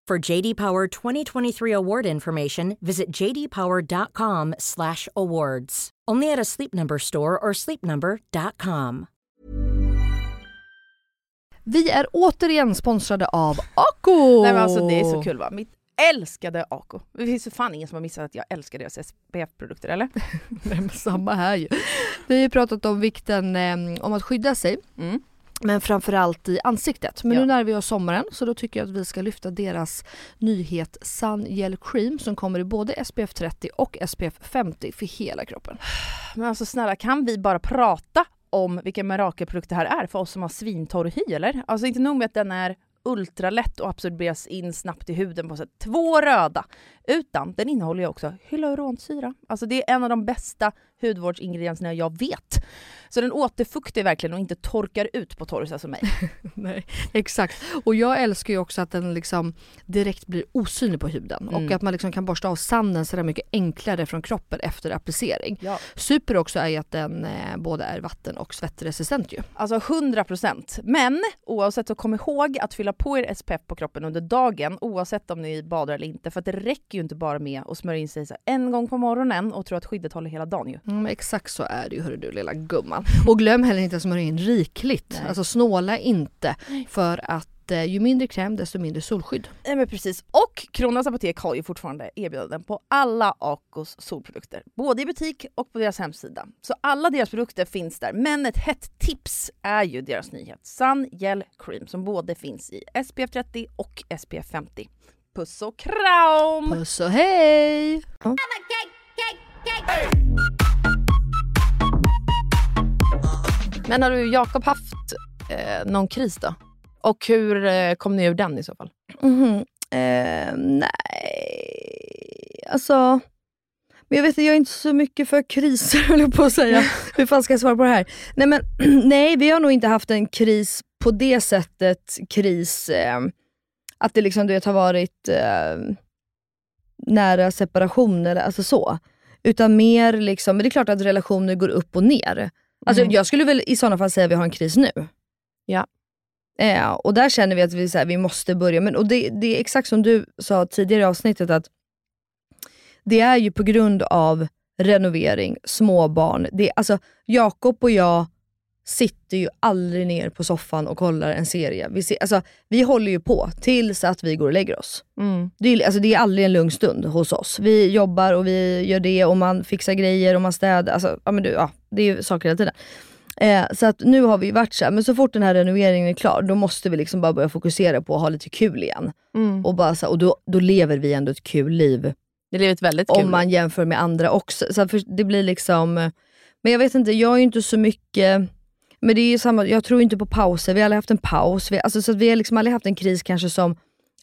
For JD Power 2023 award information, visit jdpower.com/awards. Only at a Sleep Number store or sleepnumber.com. Vi är återigen sponsrade av Ako! Nej men alltså det är så kul va. Mitt älskade Ako. Det finns ju fan ingen som har missat att jag älskar deras SPF-produkter eller? Nej, men samma här ju. Vi har ju pratat om vikten eh, om att skydda sig. Mm. Men framförallt i ansiktet. Men Ja. nu när vi har sommaren så då tycker jag att vi ska lyfta deras nyhet Sun Gel Cream som kommer i både SPF 30 och SPF 50 för hela kroppen. Men alltså snälla kan vi bara prata om vilken mirakelprodukt det här är för oss som har svintorr hy eller? Alltså inte nog med att den är ultralätt och absorberas in snabbt i huden på sätt. Två röda! Utan den innehåller ju också hyaluronsyra. Alltså det är en av de bästa hudvårdsingredienserna jag vet. Så den återfuktar verkligen och inte torkar ut på torr som mig. Nej, exakt. Och jag älskar ju också att den liksom direkt blir osynlig på huden och Mm. att man liksom kan borsta av sanden sådär mycket enklare från kroppen efter applicering. Ja. Super också är ju att den eh, både är vatten och svettresistent ju. Alltså 100 procent. Men oavsett så kom ihåg att fylla på er SPF på kroppen under dagen oavsett om ni badar eller inte. För att det räcker ju inte bara med att smörja in sig så en gång på morgonen och tro att skyddet håller hela dagen ju. Mm, exakt så är det ju hörru du lilla gumman. Och glöm heller inte att smörja in rikligt. Nej. Alltså snåla inte för att eh, ju mindre kräm desto mindre solskydd. Nej men precis. Och Kronans Apotek har ju fortfarande erbjudanden på alla Acos solprodukter. Både i butik och på deras hemsida. Så alla deras produkter finns där. Men ett hett tips är ju deras nyhet Sun Gel Cream som både finns i SPF 30 och SPF 50. Puss och kram! Puss och hej! Men har du Jakob haft eh, någon kris då? Och hur eh, kom ni ur den i så fall? Mhm. Eh, nej, alltså... Men jag vet inte, jag är inte så mycket för kriser höll jag på att säga. Hur fan ska jag svara på det här? Nej, men, nej, vi har nog inte haft en kris på det sättet. Kris, eh, att det liksom du vet, har varit eh, nära separation eller alltså så. Utan mer liksom, men det är klart att relationer går upp och ner. Alltså, Mm. Jag skulle väl i sådana fall säga att vi har en kris nu. Ja. Eh, och där känner vi att vi, så här, vi måste börja. Men, och det, det är exakt som du sa tidigare i avsnittet, att det är ju på grund av renovering, småbarn. Det, alltså, Jakob och jag sitter ju aldrig ner på soffan och kollar en serie. Vi, ser, alltså, vi håller ju på tills att vi går och lägger oss. Det är, alltså, det är aldrig en lugn stund hos oss. Vi jobbar och vi gör det och man fixar grejer och man städar. Alltså, ja, men du, ja, det är saker hela tiden. Eh, så att nu har vi varit så här, men så fort den här renoveringen är klar, då måste vi liksom bara börja fokusera på att ha lite kul igen. Mm. Och, bara så här, och då, då lever vi ändå ett kul liv Det blev ett väldigt kul. om man jämför med andra också. Så det blir liksom, men jag vet inte, jag är ju inte så mycket, men det är ju samma, jag tror inte på pauser, vi har aldrig haft en paus. Vi, alltså, så att vi har liksom aldrig haft en kris kanske som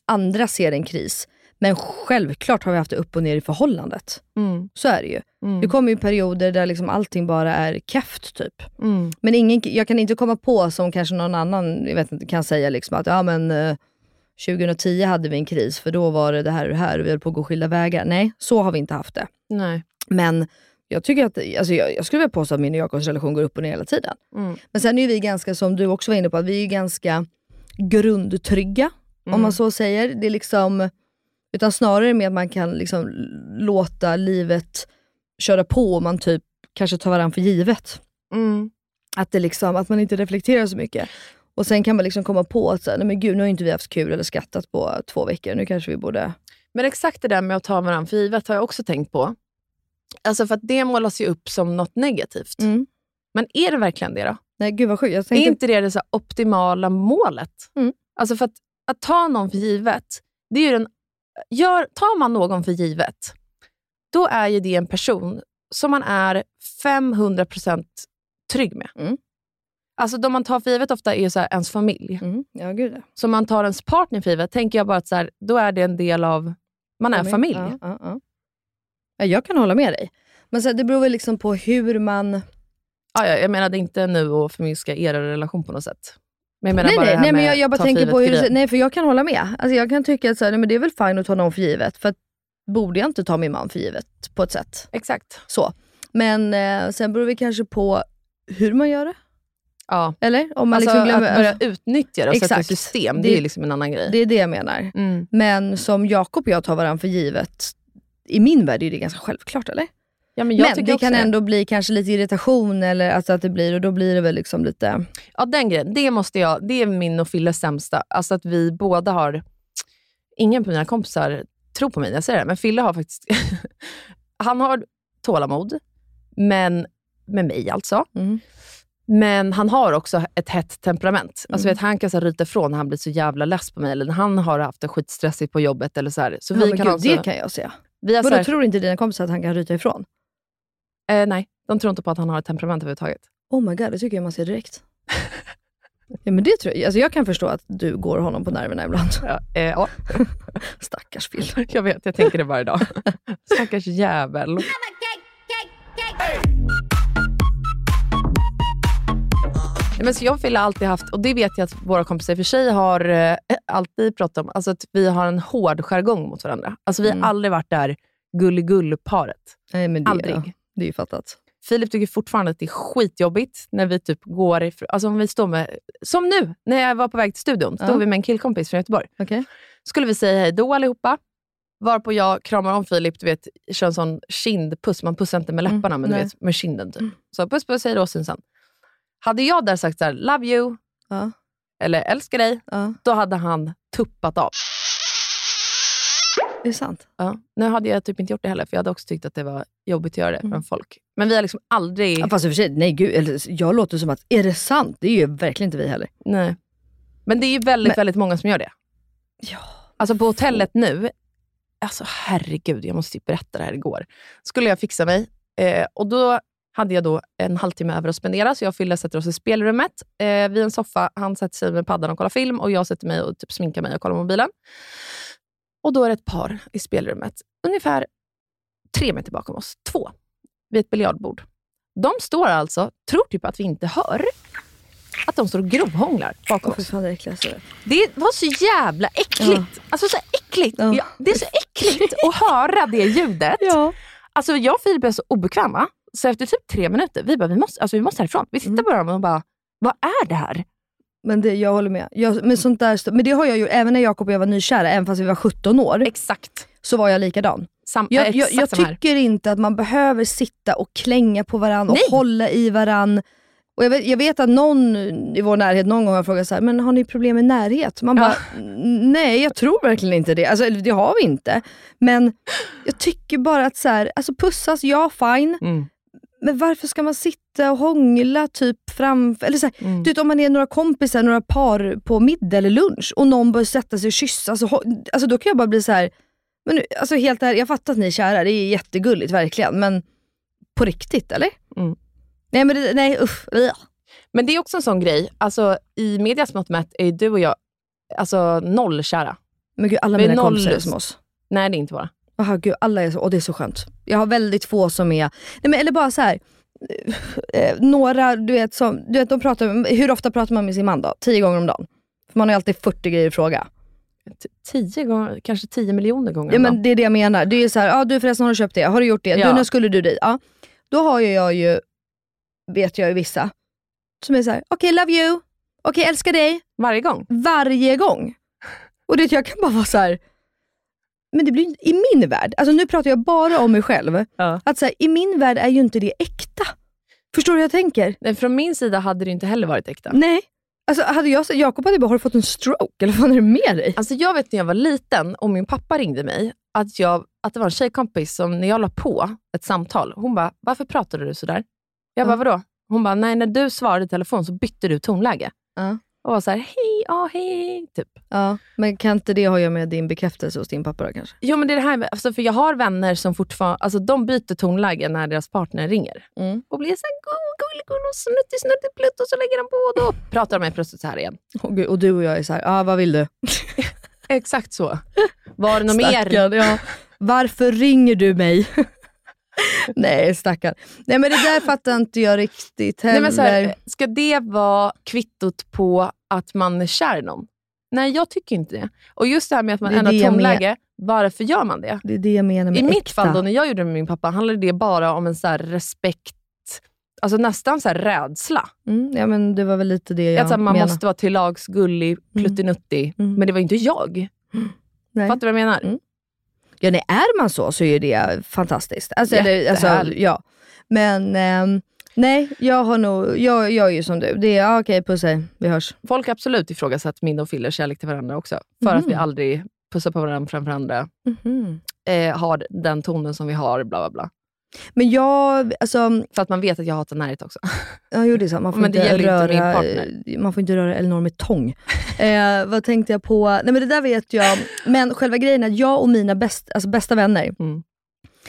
andra ser en kris. Men självklart har vi haft det upp och ner i förhållandet. Mm. Så är det ju. Mm. Det kommer ju perioder där liksom allting bara är keft typ. Mm. Men ingen, jag kan inte komma på som kanske någon annan jag vet inte, kan säga liksom att ja, men, eh, 2010 hade vi en kris för då var det det här och det här och vi höll på att gå skilda vägar. Nej, så har vi inte haft det. Nej. Men jag tycker att, alltså jag, jag skulle vilja påstå att min och Jakobs relation går upp och ner hela tiden. Mm. Men sen är vi ganska, som du också var inne på, att vi är ganska grundtrygga. Om Mm. man så säger. Det är liksom, utan snarare med att man kan liksom låta livet köra på och man typ kanske tar varandra för givet. Mm. Att, det liksom, att man inte reflekterar så mycket. Och sen kan man liksom komma på att så här, nej men gud, nu har inte vi haft kul eller skrattat på två veckor. Nu kanske vi borde... Men exakt det där med att ta varandra för givet har jag också tänkt på. Alltså för att det målas ju upp som något negativt. Mm. Men är det verkligen det då? Nej, gud vad sjukt. Jag Är tänkte, inte det det så optimala målet? Mm. Alltså för att, att ta någon för givet, det är ju den, gör, tar man någon för givet, då är ju det en person som man är 500% trygg med. Mm. Alltså de man tar för givet ofta är ju så här ens familj. Mm. Ja, gud ja. Så man tar ens partner för givet, tänker jag bara att så här, då är det en del av, man är familj. Ja, ja, ja. Ja, jag kan hålla med dig. Men så här, det beror väl liksom på hur man... Ja, ja, jag menade inte nu att förminska er relation på något sätt. Men jag menar nej, bara nej, det här nej, men jag, jag bara tänker på hur grejer. du, Nej, för jag kan hålla med. Alltså, jag kan tycka att så här, nej, men det är väl fint att ta någon för givet. För borde jag inte ta min man för givet på ett sätt? Exakt. Så. Men eh, sen beror det kanske på hur man gör det. Ja. Eller? Om man alltså, liksom glömmer, att börja utnyttja det och sätta Exakt. system, det, Det- är liksom en annan grej. det är det jag menar. Mm. Men som Jakob och jag tar varandra för givet, i min värld är det ganska självklart, eller? Ja, men jag Men det kan det. ändå bli kanske lite irritation, eller alltså att det blir, och då blir det väl liksom lite... Ja, den grejen. Det, måste jag, det är min och Filles sämsta. Alltså att vi båda har... Ingen på mina kompisar tror på mig när jag säger det, men Fille har faktiskt... han har tålamod, men med mig alltså. Mm. Men han har också ett hett temperament. Alltså Mm. vet, han kan så ryta ifrån när han blir så jävla less på mig, eller när han har haft det skitstressigt på jobbet. Eller så här. så Ja, vi kan gud, alltså, det kan jag säga. Vi har Vadå, här, tror inte dina kompisar att han kan ryta ifrån? eh, Nej, de tror inte på att han har ett temperament överhuvudtaget. Oh my god, det tycker jag man ser direkt. ja men det tror jag. Alltså jag kan förstå att du går honom på nerverna ibland. Ja, eh, ja. Stackars Phil. Jag vet, jag tänker det varje dag. Stackars jävel. Men så jag har alltid haft, och det vet jag att våra kompisar i och för sig har eh, alltid pratat om, alltså att vi har en hård jargong mot varandra. Alltså vi har Mm. aldrig varit där gulligull-paret. Nej men det, Aldrig. Ja, det är ju fattat. Filip tycker fortfarande att det är skitjobbigt när vi typ går ifrån, alltså om vi står med, som nu, när jag var på väg till studion, stod Ja. vi med en killkompis från Göteborg. Okej. Skulle vi säga hej då allihopa, varpå jag kramar om Filip, du vet, kör en sån kindpuss, man pussar inte med Mm, läpparna, men du nej. vet, med kinden typ. Så puss puss, hej då, syns sen. Hade jag där sagt så här, love you, Ja. eller älskar dig, Ja. då hade han tuppat av. Det är sant. Ja. Nu hade jag typ inte gjort det heller, för jag hade också tyckt att det var jobbigt att göra det Mm. från folk. Men vi har liksom aldrig... Ja, fast i och för sig, nej gud, eller, jag låter som att, är det sant? Det är ju verkligen inte vi heller. Nej. Men det är ju väldigt, Men- väldigt många som gör det. Ja. Alltså på hotellet nu, alltså herregud, jag måste typ berätta det här igår. Skulle jag fixa mig eh, och då hade jag då en halvtimme över att spendera, så jag och Fille sätter oss i spelrummet eh, vid en soffa. Han sätter sig med paddan och kollar film och jag sätter mig och typ sminkar mig och kollar mobilen. Och då är det ett par i spelrummet, ungefär tre meter bakom oss. Två, vid ett biljardbord. De står alltså, tror typ att vi inte hör, att de står och grovhånglar bakom oss. fan det äckligaste. Det var så jävla äckligt. Alltså så äckligt. Ja. Ja, det är så äckligt att höra det ljudet. Ja. Alltså jag och Filip är så obekväma. Så efter typ tre minuter, vi bara, vi måste, alltså, vi måste härifrån. Vi tittar Mm. på varandra och bara, vad är det här? Men det, jag håller med. Jag, men, sånt där, men det har jag gjort, även när Jakob och jag var nykära, även fast vi var 17 år, Exakt. så var jag likadan. Sam, Jag, äh, jag, jag tycker inte att man behöver sitta och klänga på varandra och hålla i varandra. Och jag, vet, jag vet att någon i vår närhet någon gång har frågat så här, men har ni problem med närhet? Man bara, nej jag tror verkligen inte det. Alltså det har vi inte. Men jag tycker bara att så här, alltså pussas, ja fine. Mm. Men varför ska man sitta och hångla typ framför, eller så här, Mm. du vet, om man är några kompisar, några par på middag eller lunch och någon börjar sätta sig och kyssa, alltså, alltså då kan jag bara bli så här. Men alltså helt ärligt, jag fattar att ni är kära, det är jättegulligt verkligen, men på riktigt eller? Mm. Nej men det, nej usch. Men det är också en sån grej, alltså, i medias mått mätt är du och jag alltså, noll kära. Men gud, alla Vi mina noll kompisar är som oss. Nej, det är inte bara. Aha, gud, alla är så, och det är så skönt. Jag har väldigt få som är, nej men, eller bara så här. eh, några, du vet, som, du vet de pratar, hur ofta pratar man med sin man då? Tio gånger om dagen? För man har ju alltid 40 grejer att fråga. T- Tio gånger, kanske tio miljoner gånger Ja, men det är det jag menar. Det är så här, ah, du förresten har du köpt det? Har du gjort det? Ja. Du, när skulle du dit? Ja. Då har ju jag ju, vet jag ju vissa, som är så här: okej love you, okej älskar dig, Varje gång. varje gång. Och det, jag kan bara vara så här. Men det blir i min värld, alltså nu pratar jag bara om mig själv, Ja. att så här, i min värld är ju inte det äkta. Förstår du hur jag tänker? Nej, från min sida hade det inte heller varit äkta. Nej. Alltså hade jag Jakob hade bara, har du fått en stroke? Eller vad är det med dig? Alltså jag vet när jag var liten och min pappa ringde mig att, jag, att det var en tjejkompis som, när jag la på ett samtal, hon bara, varför pratade du sådär? Jag bara, Ja. vadå? Hon bara, nej när du svarade i telefon så bytte du tonläge. Ja. Och var såhär, hej, ja hej, typ. Ja, men kan inte det ha att göra med din bekräftelse hos din pappa då kanske? Jo men det är det här, med- alltså, för jag har vänner som fortfarande, alltså de byter tonläge när deras partner ringer. Mm. Och blir såhär, gulligull och snuttig snuttig plutt och så lägger de på och då pratar de mig plötsligt så här igen. Och, gud, och du och jag är så här, ja vad vill du? Exakt så. Var det något mer? Ja. Varför ringer du mig? Nej stackarn. Nej men det där fattar inte jag riktigt heller. Nej, men så här, ska det vara kvittot på att man är kär i någon? Nej, jag tycker inte det. Och just det här med att man ändrar tonläge, varför gör man det? det är det jag menar med I mitt äkta. fall, då, när jag gjorde det med min pappa, handlade det bara om en så respekt, alltså nästan så rädsla. Mm, ja men det var väl lite det jag att så här, man menar. måste vara till lags gullig, pluttinuttig, Mm. men det var inte jag. Nej. Fattar du vad jag menar? Mm. Ja, nej, är man så så är det fantastiskt. Alltså, eller, alltså, ja. Men ehm, nej, jag har nog, jag, jag är ju som du. Det är, ja, okej puss hej, vi hörs. Folk har absolut ifrågasatt min och Fillers kärlek till varandra också. För att vi Mhm. aldrig pussar på varandra framför andra, eh, har den tonen som vi har, bla bla bla. Men jag, alltså, För att man vet att jag hatar närhet också. ja, jo, det är sant. Man får Men det inte inte röra, partner. man får inte röra Elinor med tång. eh, vad tänkte jag på? Nej men det där vet jag. Men själva grejen är att jag och mina bäst, alltså, bästa vänner, Mm.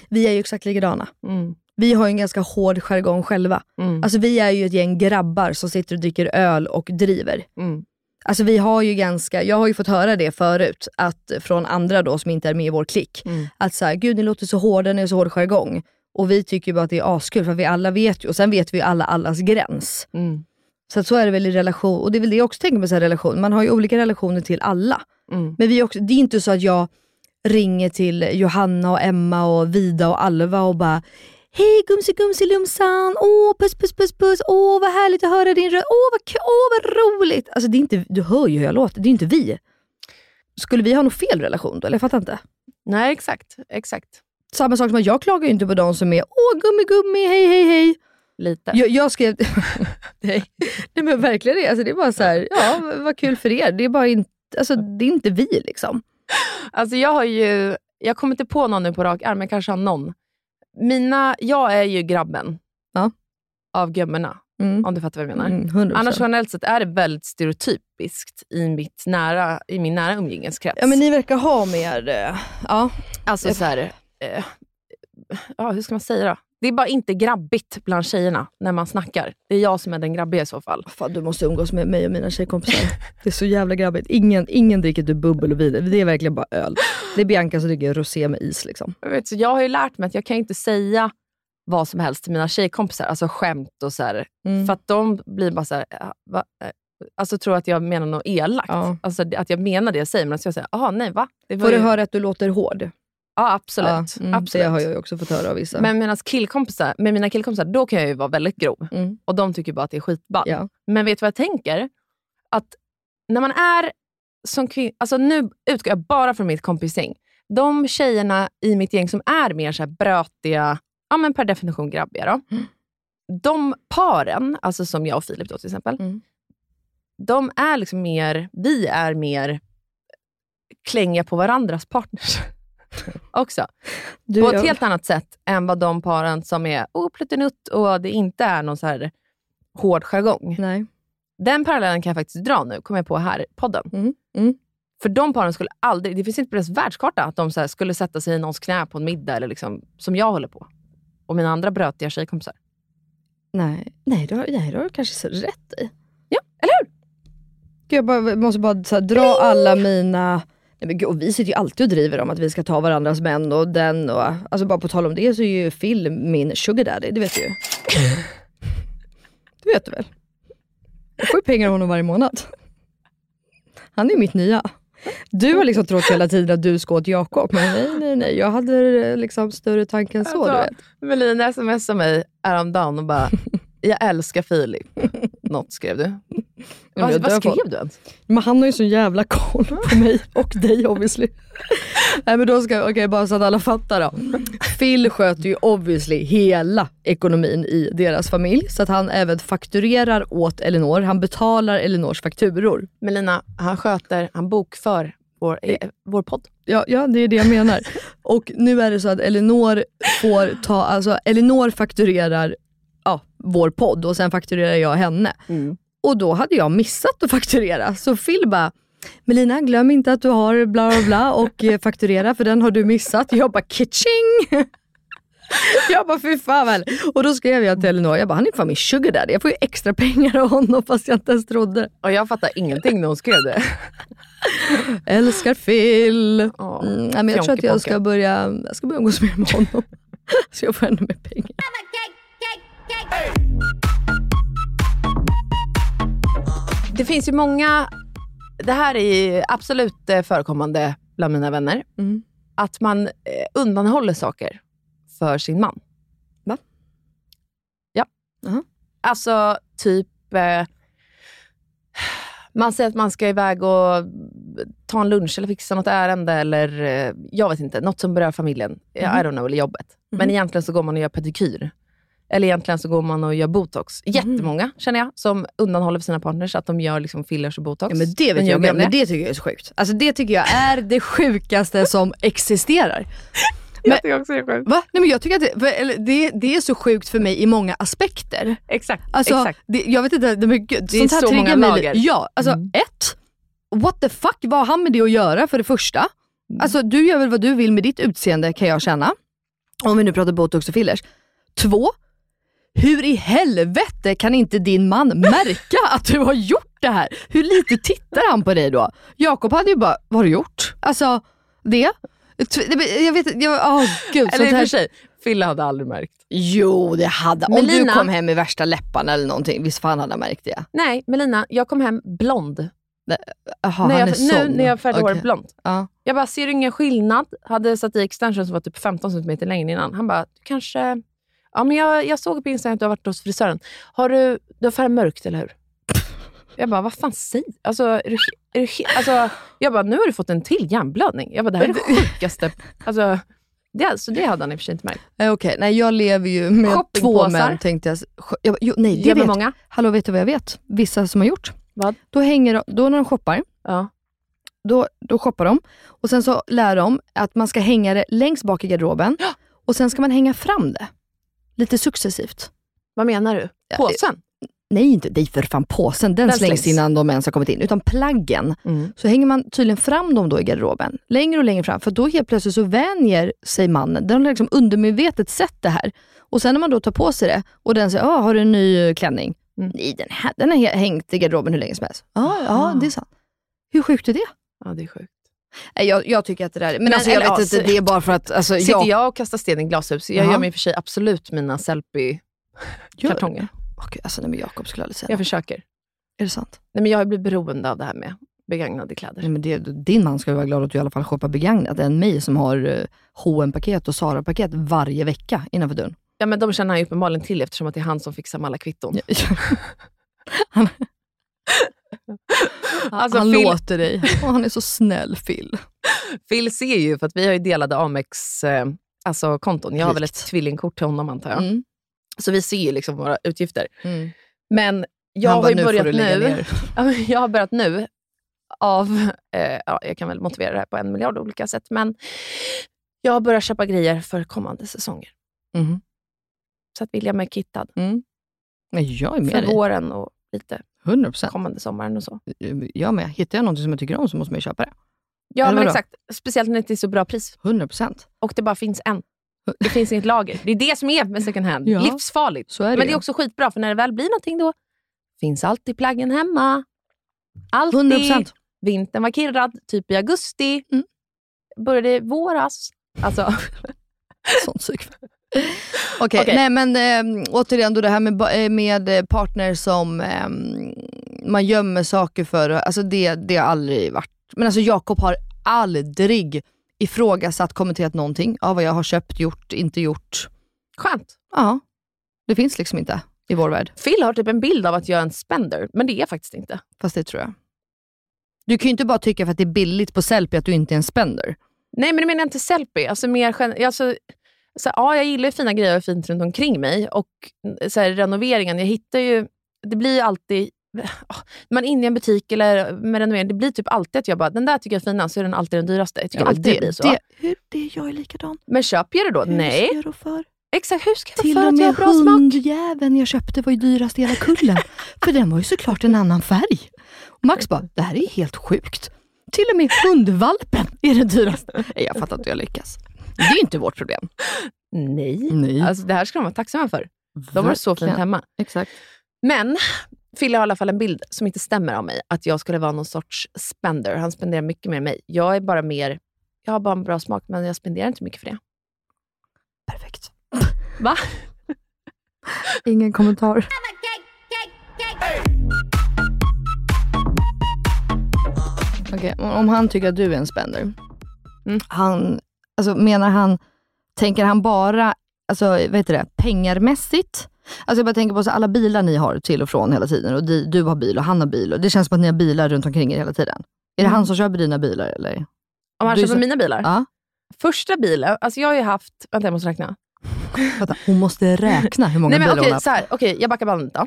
vi är ju exakt likadana. Mm. Vi har ju en ganska hård jargong själva. Mm. Alltså vi är ju ett gäng grabbar som sitter och dricker öl och driver. Mm. Alltså vi har ju ganska, jag har ju fått höra det förut, att från andra då som inte är med i vår klick. Mm. Att så här, gud ni låter så hårda, ni har så hård jargong. Och vi tycker bara att det är askul för vi alla vet ju, och sen vet vi ju alla allas gräns. Mm. Så så är det väl i relation, och det är väl det jag också tänker med så här relation, man har ju olika relationer till alla. Mm. Men vi också, det är inte så att jag ringer till Johanna och Emma och Vida och Alva och bara Hej gumsi gumsi lumsan, åh puss puss puss puss, åh vad härligt att höra din röst, åh vad kul, åh vad roligt. Alltså det är inte, du hör ju hur jag låter, det är inte vi. Skulle vi ha någon fel relation då? Eller jag fattar inte. Nej, exakt. exakt. Samma sak som att jag klagar inte på de som är åh gummi gummi, hej hej hej. Lite. Jag, jag skrev, nej, nej men verkligen det, alltså det är bara så här, ja vad kul för er. Det är bara inte, alltså det är inte vi liksom. Alltså jag har ju, jag kommer inte på någon nu på rak arm, men kanske har någon. Mina, jag är ju grabben Ja. av gummorna, Mm. om du fattar vad jag menar. Mm, 100%. Annars generellt sett är det väldigt stereotypiskt i, mitt nära, i min nära umgängeskrets. Ja men ni verkar ha mer, eh, ja. Alltså så här, eh, ja, hur ska man säga då? Det är bara inte grabbigt bland tjejerna när man snackar. Det är jag som är den grabbiga i så fall. Fan du måste umgås med mig och mina tjejkompisar. Det är så jävla grabbigt. Ingen, ingen dricker typ bubbel och vin. Det är verkligen bara öl. Det är Bianca som dricker rosé med is liksom. Jag, vet, så jag har ju lärt mig att jag kan inte säga vad som helst till mina tjejkompisar, alltså skämt och så här, Mm. För att de blir bara så här, "Ja, va? Eh, alltså tror att jag menar något elakt. Ja. Alltså att jag menar det jag säger, men så jag säger, jaha nej va? Får du ju- höra att du låter hård? Ja absolut. Ja, mm, absolut. Det har jag också fått höra av vissa. Men med, killkompisar, med mina killkompisar, då kan jag ju vara väldigt grov. Mm. Och de tycker bara att det är skitball. Ja. Men vet du vad jag tänker? Att när man är som kvinna, alltså nu utgår jag bara från mitt kompisgäng. De tjejerna i mitt gäng som är mer så här brötiga, ja men per definition grabbiga då. Mm. De paren, alltså som jag och Filip då till exempel, Mm. de är liksom mer, vi är mer klänga på varandras partners också. Du, på ett helt annat sätt än vad de paren som är oh, och det inte är någon så här hård jargong. Nej. Den parallellen kan jag faktiskt dra nu, kommer jag på här i podden. Mm. Mm. För de paren skulle aldrig, det finns inte på deras världskarta att de skulle sätta sig i någons knä på en middag, eller liksom, som jag håller på. Och mina andra brötiga tjejkompisar. Nej, nej, det har, nej, det har du kanske så rätt i. Ja, eller hur? Gud, jag bara, måste bara här, dra alla mina... Nej, men gud, och vi sitter ju alltid och driver om att vi ska ta varandras män och den och... Alltså bara på tal om det så är ju Phil min sugar daddy, det vet du ju. Det vet du väl? Jag får ju pengar av honom varje månad. Han är mitt nya. Du har liksom trott hela tiden att du ska åt Jakob, men nej, nej, nej. Jag hade eh, liksom större tanke än så, du vet. Melina smsade mig häromdagen och bara, jag älskar Filip. Något skrev du. Men Vad, skrev du ens? Men han har ju så jävla koll på mig och dig obviously. Nej men då ska, okej bara så att alla fattar då. Phil sköter ju obviously hela ekonomin i deras familj. Så att han även fakturerar åt Elinor. Han betalar Elinors fakturor. Melina, han sköter, han bokför vår, eh, vår podd. Ja, ja, det är det jag menar. Och nu är det så att Elinor får ta, alltså Elinor fakturerar vår podd och sen fakturerar jag henne. Och då hade jag missat att fakturera. Så Phil bara, Melina glöm inte att du har bla bla bla och eh, fakturera för den har du missat. Jag bara kitching! Jag bara fy fan väl. Och då skrev jag till Elinor, jag bara han är fan min sugar daddy. Jag får ju extra pengar av honom fast jag inte ens trodde. Och jag fattar ingenting när hon skrev det. Älskar Phil. Mm, men jag tror att jag ska börja, jag ska börja umgås mer med honom. Så jag får ännu mer pengar. Det finns ju många, det här är absolut eh, förekommande bland mina vänner, Mm. att man eh, undanhåller saker för sin man. Va? Ja. Jaha. Alltså typ, eh, man säger att man ska iväg och ta en lunch eller fixa något ärende eller eh, jag vet inte, något som berör familjen. I don't know, eller jobbet. Men egentligen så går man och gör pedikyr. Eller egentligen så går man och gör botox. Jättemånga känner jag som undanhåller för sina partners att de gör liksom fillers och botox. Ja, men det vet jag de men det tycker jag är så sjukt. Alltså det tycker jag är det sjukaste som existerar. Men, Jag tycker också det är sjukt. va? Nej, men jag tycker att det, det, det är så sjukt för mig i många aspekter. Exakt. Alltså, exakt. Det, jag vet inte, men gud, Det är sånt här så många mig. lager. Ja, alltså Mm. ett, what the fuck, vad har han med det att göra för det första? Alltså du gör väl vad du vill med ditt utseende kan jag känna. Om vi nu pratar botox och fillers. Två, hur i helvete kan inte din man märka att du har gjort det här? Hur lite tittar han på dig då? Jakob hade ju bara, vad har du gjort? Alltså det. Jag vet inte, jag, oh, gud. Eller i och här- för sig, Fille hade aldrig märkt. Jo det hade Om Melina- du kom hem med värsta läpparna eller någonting, visst fan hade han märkt det? Nej, Melina, jag kom hem blond. Jaha, när han jag, nu när jag färgade Okej. håret blont. Ja. Jag bara, ser du ingen skillnad? Hade satt i extension som var typ 15 cm längre innan. Han bara, kanske... Ja, men jag, jag såg på Instagram att du har varit hos frisören. Har du, du har färgat mörkt, eller hur? Jag bara, vad fan säger alltså, är du, är du, alltså, Jag bara, nu har du fått en till hjärnblödning. Jag bara, det här är det sjukaste. Alltså, det, alltså, det hade han i och för sig inte märkt. Eh, Okej, nej jag lever ju med två män tänkte jag. Jag bara, jo, nej, det Gör vet många? Hallå, vet du vad jag vet? Vissa som har gjort. Vad? Då, hänger, då när de shoppar, Ja. då, då shoppar de och sen så lär de att man ska hänga det längst bak i garderoben och sen ska man hänga fram det. Lite successivt. Vad menar du? Påsen? Nej, inte nej för fan påsen. Den, Den slängs slängs. innan de ens har kommit in. Utan plaggen. Mm. Så hänger man tydligen fram dem då i garderoben. Längre och längre fram. För då helt plötsligt så vänjer sig mannen. Den har liksom undermedvetet sett det här. Och sen när man då tar på sig det och den säger, ah, har du en ny klänning? Mm. Nej, den, här, den har hängt i garderoben hur länge som helst. Ja, ja, det är sant. Hur sjukt är det? Ja, det är sjukt. Jag, jag tycker att det där, men, Men, alltså, jag vet inte, det är bara för att alltså, Sitter jag... jag och kastar sten i glashus? Jag Jaha. gör mig i och för sig absolut mina selfie-kartonger. Okej, alltså, nej, men Jakob skulle aldrig säga Jag något. försöker. Är det sant? Nej, men jag har blivit beroende av det här med begagnade kläder. Nej, men det, din man ska ju vara glad att du i alla fall shoppar begagnat än mig som har uh, hm paket och Zara-paket varje vecka innanför dörren. Ja, men de känner han ju uppenbarligen till eftersom att det är han som fixar med alla kvitton. Alltså, han Phil- låter dig. Och han är så snäll Phil. Phil ser ju, för att vi har ju delade Amex eh, alltså konton. Jag har väl ett tvillingkort till honom antar jag. Mm. Så vi ser ju liksom våra utgifter. Mm. Men jag Han har bara, ju "Nu får börjat nu. ner." Ja, men jag har börjat nu av, eh, ja, jag kan väl motivera det här på en miljard olika sätt, men jag har börjat köpa grejer för kommande säsonger. Mhm. Så att William är kittad Mm. Men jag är med för dig. våren och lite 100 procent. kommande sommaren och så. Jag med. Hittar jag något som jag tycker om så måste man ju köpa det. Ja, Eller men vadå? exakt. Speciellt när det inte är så bra pris 100 procent. och det bara finns en. Det finns inget lager. Det är det som är med second hand. Ja. Livsfarligt. Så är det Men det ju. är också skitbra, för när det väl blir någonting då finns alltid plaggen hemma. Alltid. 100 procent. Vintern var kirrad, typ i augusti. Mm. Började i våras. Alltså, Sånt psyk. Okej, Okej. nej men eh, återigen då det här med, eh, med eh, partner som eh, man gömmer saker för. Alltså det, det har aldrig varit. Men alltså Jakob har aldrig ifrågasatt, kommenterat någonting av vad jag har köpt, gjort, inte gjort. skönt. Ja, det finns liksom inte i vår värld. Phil har typ en bild av att jag är en spender, men det är jag faktiskt inte. Fast det tror jag. Du kan ju inte bara tycka för att det är billigt på Sellpy att du inte är en spender. Nej, men det menar jag inte selfie. Alltså, mer gen- alltså, så, här, ja, jag gillar ju fina grejer och fint runt omkring mig. Och så här, renoveringen, jag hittar ju... Det blir alltid åh, när man är inne i en butik eller med renovering, det blir typ alltid att jag bara, den där tycker jag är finast, så är den alltid den dyraste. Jag tycker alltid det, blir så. Det, hur, det jag är likadan. Men köper jag det då? Hur Nej. ska jag då för? Exakt, hur ska jag Till för och jag med hundjäveln jag köpte var ju dyrast i hela kullen. för den var ju såklart en annan färg. Och Max bara, det här är helt sjukt. Till och med hundvalpen är den dyraste. Jag fattar inte hur jag lyckas. Det är inte vårt problem. Nej. Nej. Alltså, det här ska de vara tacksamma för. De har det så fint hemma. Exakt. Men Fille har i alla fall en bild som inte stämmer av mig. Att jag skulle vara någon sorts spender. Han spenderar mycket mer än mig. Jag är bara mer, jag har bara en bra smak, men jag spenderar inte mycket för det. Perfekt. Va? Ingen kommentar. Okej, om han tycker att du är en spender, Mm. han, alltså, menar han, tänker han bara alltså, vad heter det, pengarmässigt? Alltså jag bara tänker på så alla bilar ni har till och från hela tiden. Och di, du har bil och han har bil. Och det känns som att ni har bilar runt omkring er hela tiden. Är det Mm. han som köper dina bilar? Eller? Om han Du köper så- mina bilar? Ja. Första bilen, alltså jag har ju haft, vänta jag måste räkna. Vänta, hon måste räkna hur många Nej, men bilar okej, hon har. så här, okej, jag backar bandet då.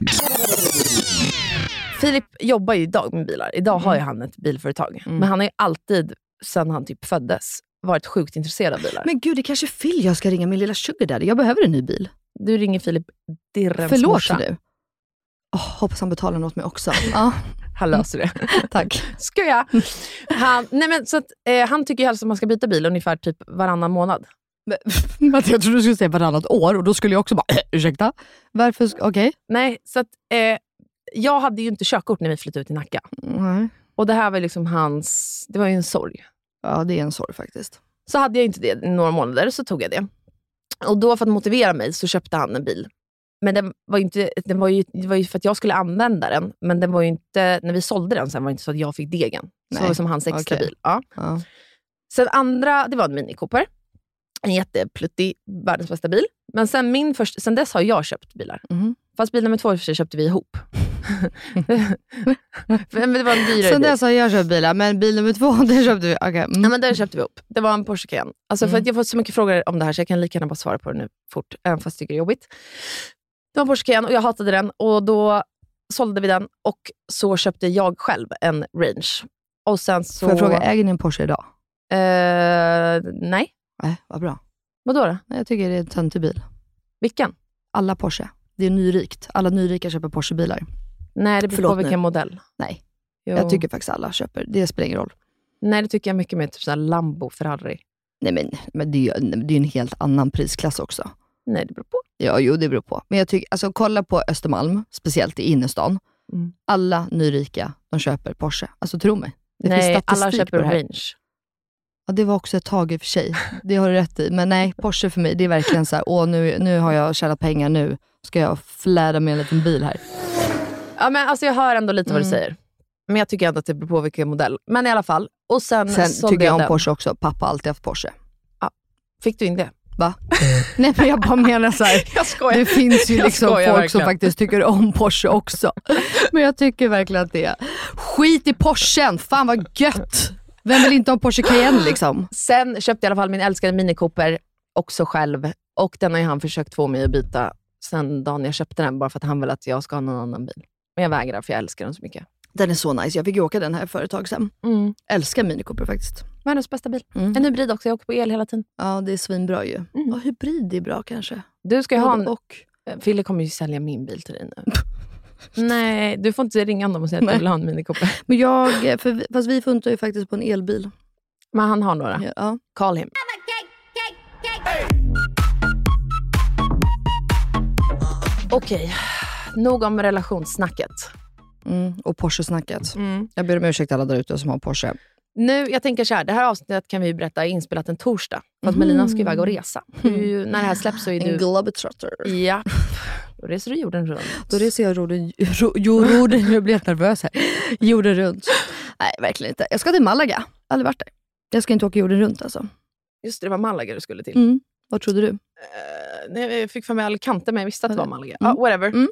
Filip jobbar ju idag med bilar. Idag har ju han ett bilföretag. Mm. Men han har ju alltid, sedan han typ föddes, varit sjukt intresserad av bilar. Men gud, det kanske är Phil jag ska ringa min lilla sugar daddy. Jag behöver en ny bil. du ringer Filip Dirrens Förlåt morsa. nu. Oh, hoppas han betalar något mig också. Ja, Han löser det. tack. Ska jag? Han, nej men, så att, eh, han tycker ju helst att man ska byta bil ungefär typ varannan månad. Men jag trodde du skulle säga varannat år och då skulle jag också bara, ursäkta? Varför? Okej. Nej, så att, eh, jag hade ju inte körkort när vi flyttade ut till Nacka. Nej. Och det här var liksom hans, det var ju en sorg. Ja, det är en sorg faktiskt. Så hade jag inte det i några månader, så tog jag det. Och då för att motivera mig så köpte han en bil. Men den var inte, den var ju, det var ju för att jag skulle använda den, men den var ju inte, när vi sålde den sen var det inte så att jag fick degen. Så Nej, det var som hans extra okej. bil. Ja. Ja. Sen andra, det var en Mini Cooper. En jättepluttig, världens bästa bil. Men sen, min först, sen dess har jag köpt bilar. Mhm. Fast bil nummer två för köpte vi ihop. men det var en dyrare Sen dess har jag köpt bilar, men bil nummer två, den köpte vi. Okay. Ja, Mm. men den köpte vi ihop. Det var en Porsche Cayenne. Alltså, för Mm. att jag har fått så mycket frågor om det här så jag kan lika gärna bara svara på det nu fort, även fast jag tycker det är jobbigt. Det var en Porsche Cayenne och jag hatade den och då sålde vi den och så köpte jag själv en Range. Och sen så... Får jag fråga, äger ni en Porsche idag? Eh, nej. Nej, vad bra. Vadå då? Nej, Jag tycker det är en töntig bil. Vilken? Alla Porsche. Det är nyrikt. Alla nyrika köper Porsche-bilar. Nej, det beror på vilken nu. modell. Nej, Jo. jag tycker faktiskt alla köper. Det spelar ingen roll. Nej, det tycker jag mycket mer typ såhär Lambo, Ferrari. Nej, men, men det är ju det är ju en helt annan prisklass också. Nej, det beror på. Ja, jo det beror på. Men jag tycker, alltså kolla på Östermalm, speciellt i innerstan. Mm. Alla nyrika, de köper Porsche. Alltså tro mig. Det finns Nej, statistik alla på köper det här. Range. Ja, det var också ett tag i och för sig. Det har du rätt i. Men nej, Porsche för mig, det är verkligen så här, åh nu, nu har jag tjänat pengar, nu ska jag fläda med en liten bil här. Ja, men alltså jag hör ändå lite vad du Mm. säger. Men jag tycker ändå att det beror på vilken modell. Men i alla fall. Och sen, Sen tycker jag om den. Porsche också. Pappa har alltid haft Porsche. Fick du in det? Va? nej men jag bara menar så här. Jag skojar. Det finns ju liksom folk skojar som verkligen. faktiskt tycker om Porsche också. Men jag tycker verkligen att det är skit i Porschen, fan vad gött! Vem vill inte ha en Porsche Cayenne liksom? Sen köpte jag i alla fall min älskade Mini Cooper också själv. Och den har ju han försökt få mig att byta sen dagen jag köpte den, bara för att han vill att jag ska ha någon annan bil. Men jag vägrar, för jag älskar den så mycket. Den är så nice, jag fick ju åka den här för ett tag sedan. Mm. Älskar Mini Cooper faktiskt. Världens bästa bil. Mm. En hybrid också, jag åker på el hela tiden. Ja det är svinbra ju. Mm. Och hybrid är bra kanske. Du ska ju ha en... och. Fille kommer ju sälja min bil till dig nu. Nej, du får inte ringa honom och säga att Nej. du vill ha en Mini Cooper. Men jag, för, vi- fast vi funtar ju faktiskt på en elbil. Men han har några. Ja. Call him. Okej, nog om relationssnacket. Mm. Och Porsche-snacket. Mm. Jag ber om ursäkt alla där ute som har Porsche. Nu, jag tänker så här, det här avsnittet kan vi berätta är inspelat en torsdag. För att Mhm. Melina ska iväg och resa. Du, när det här släpps så är En du... globetrotter. Ja. Då reser du jorden runt. Då reser jag jorden, jorden, jag blir helt nervös här. Jorden runt. Nej, verkligen inte. Jag ska till Malaga. Aldrig varit där. Jag ska inte åka jorden runt alltså. Just det, det var Malaga du skulle till. Mm. Vad trodde du? Eh, nej, jag fick för mig Alicante, men jag visste att det var Malaga. Mm. Ja, whatever. Mm.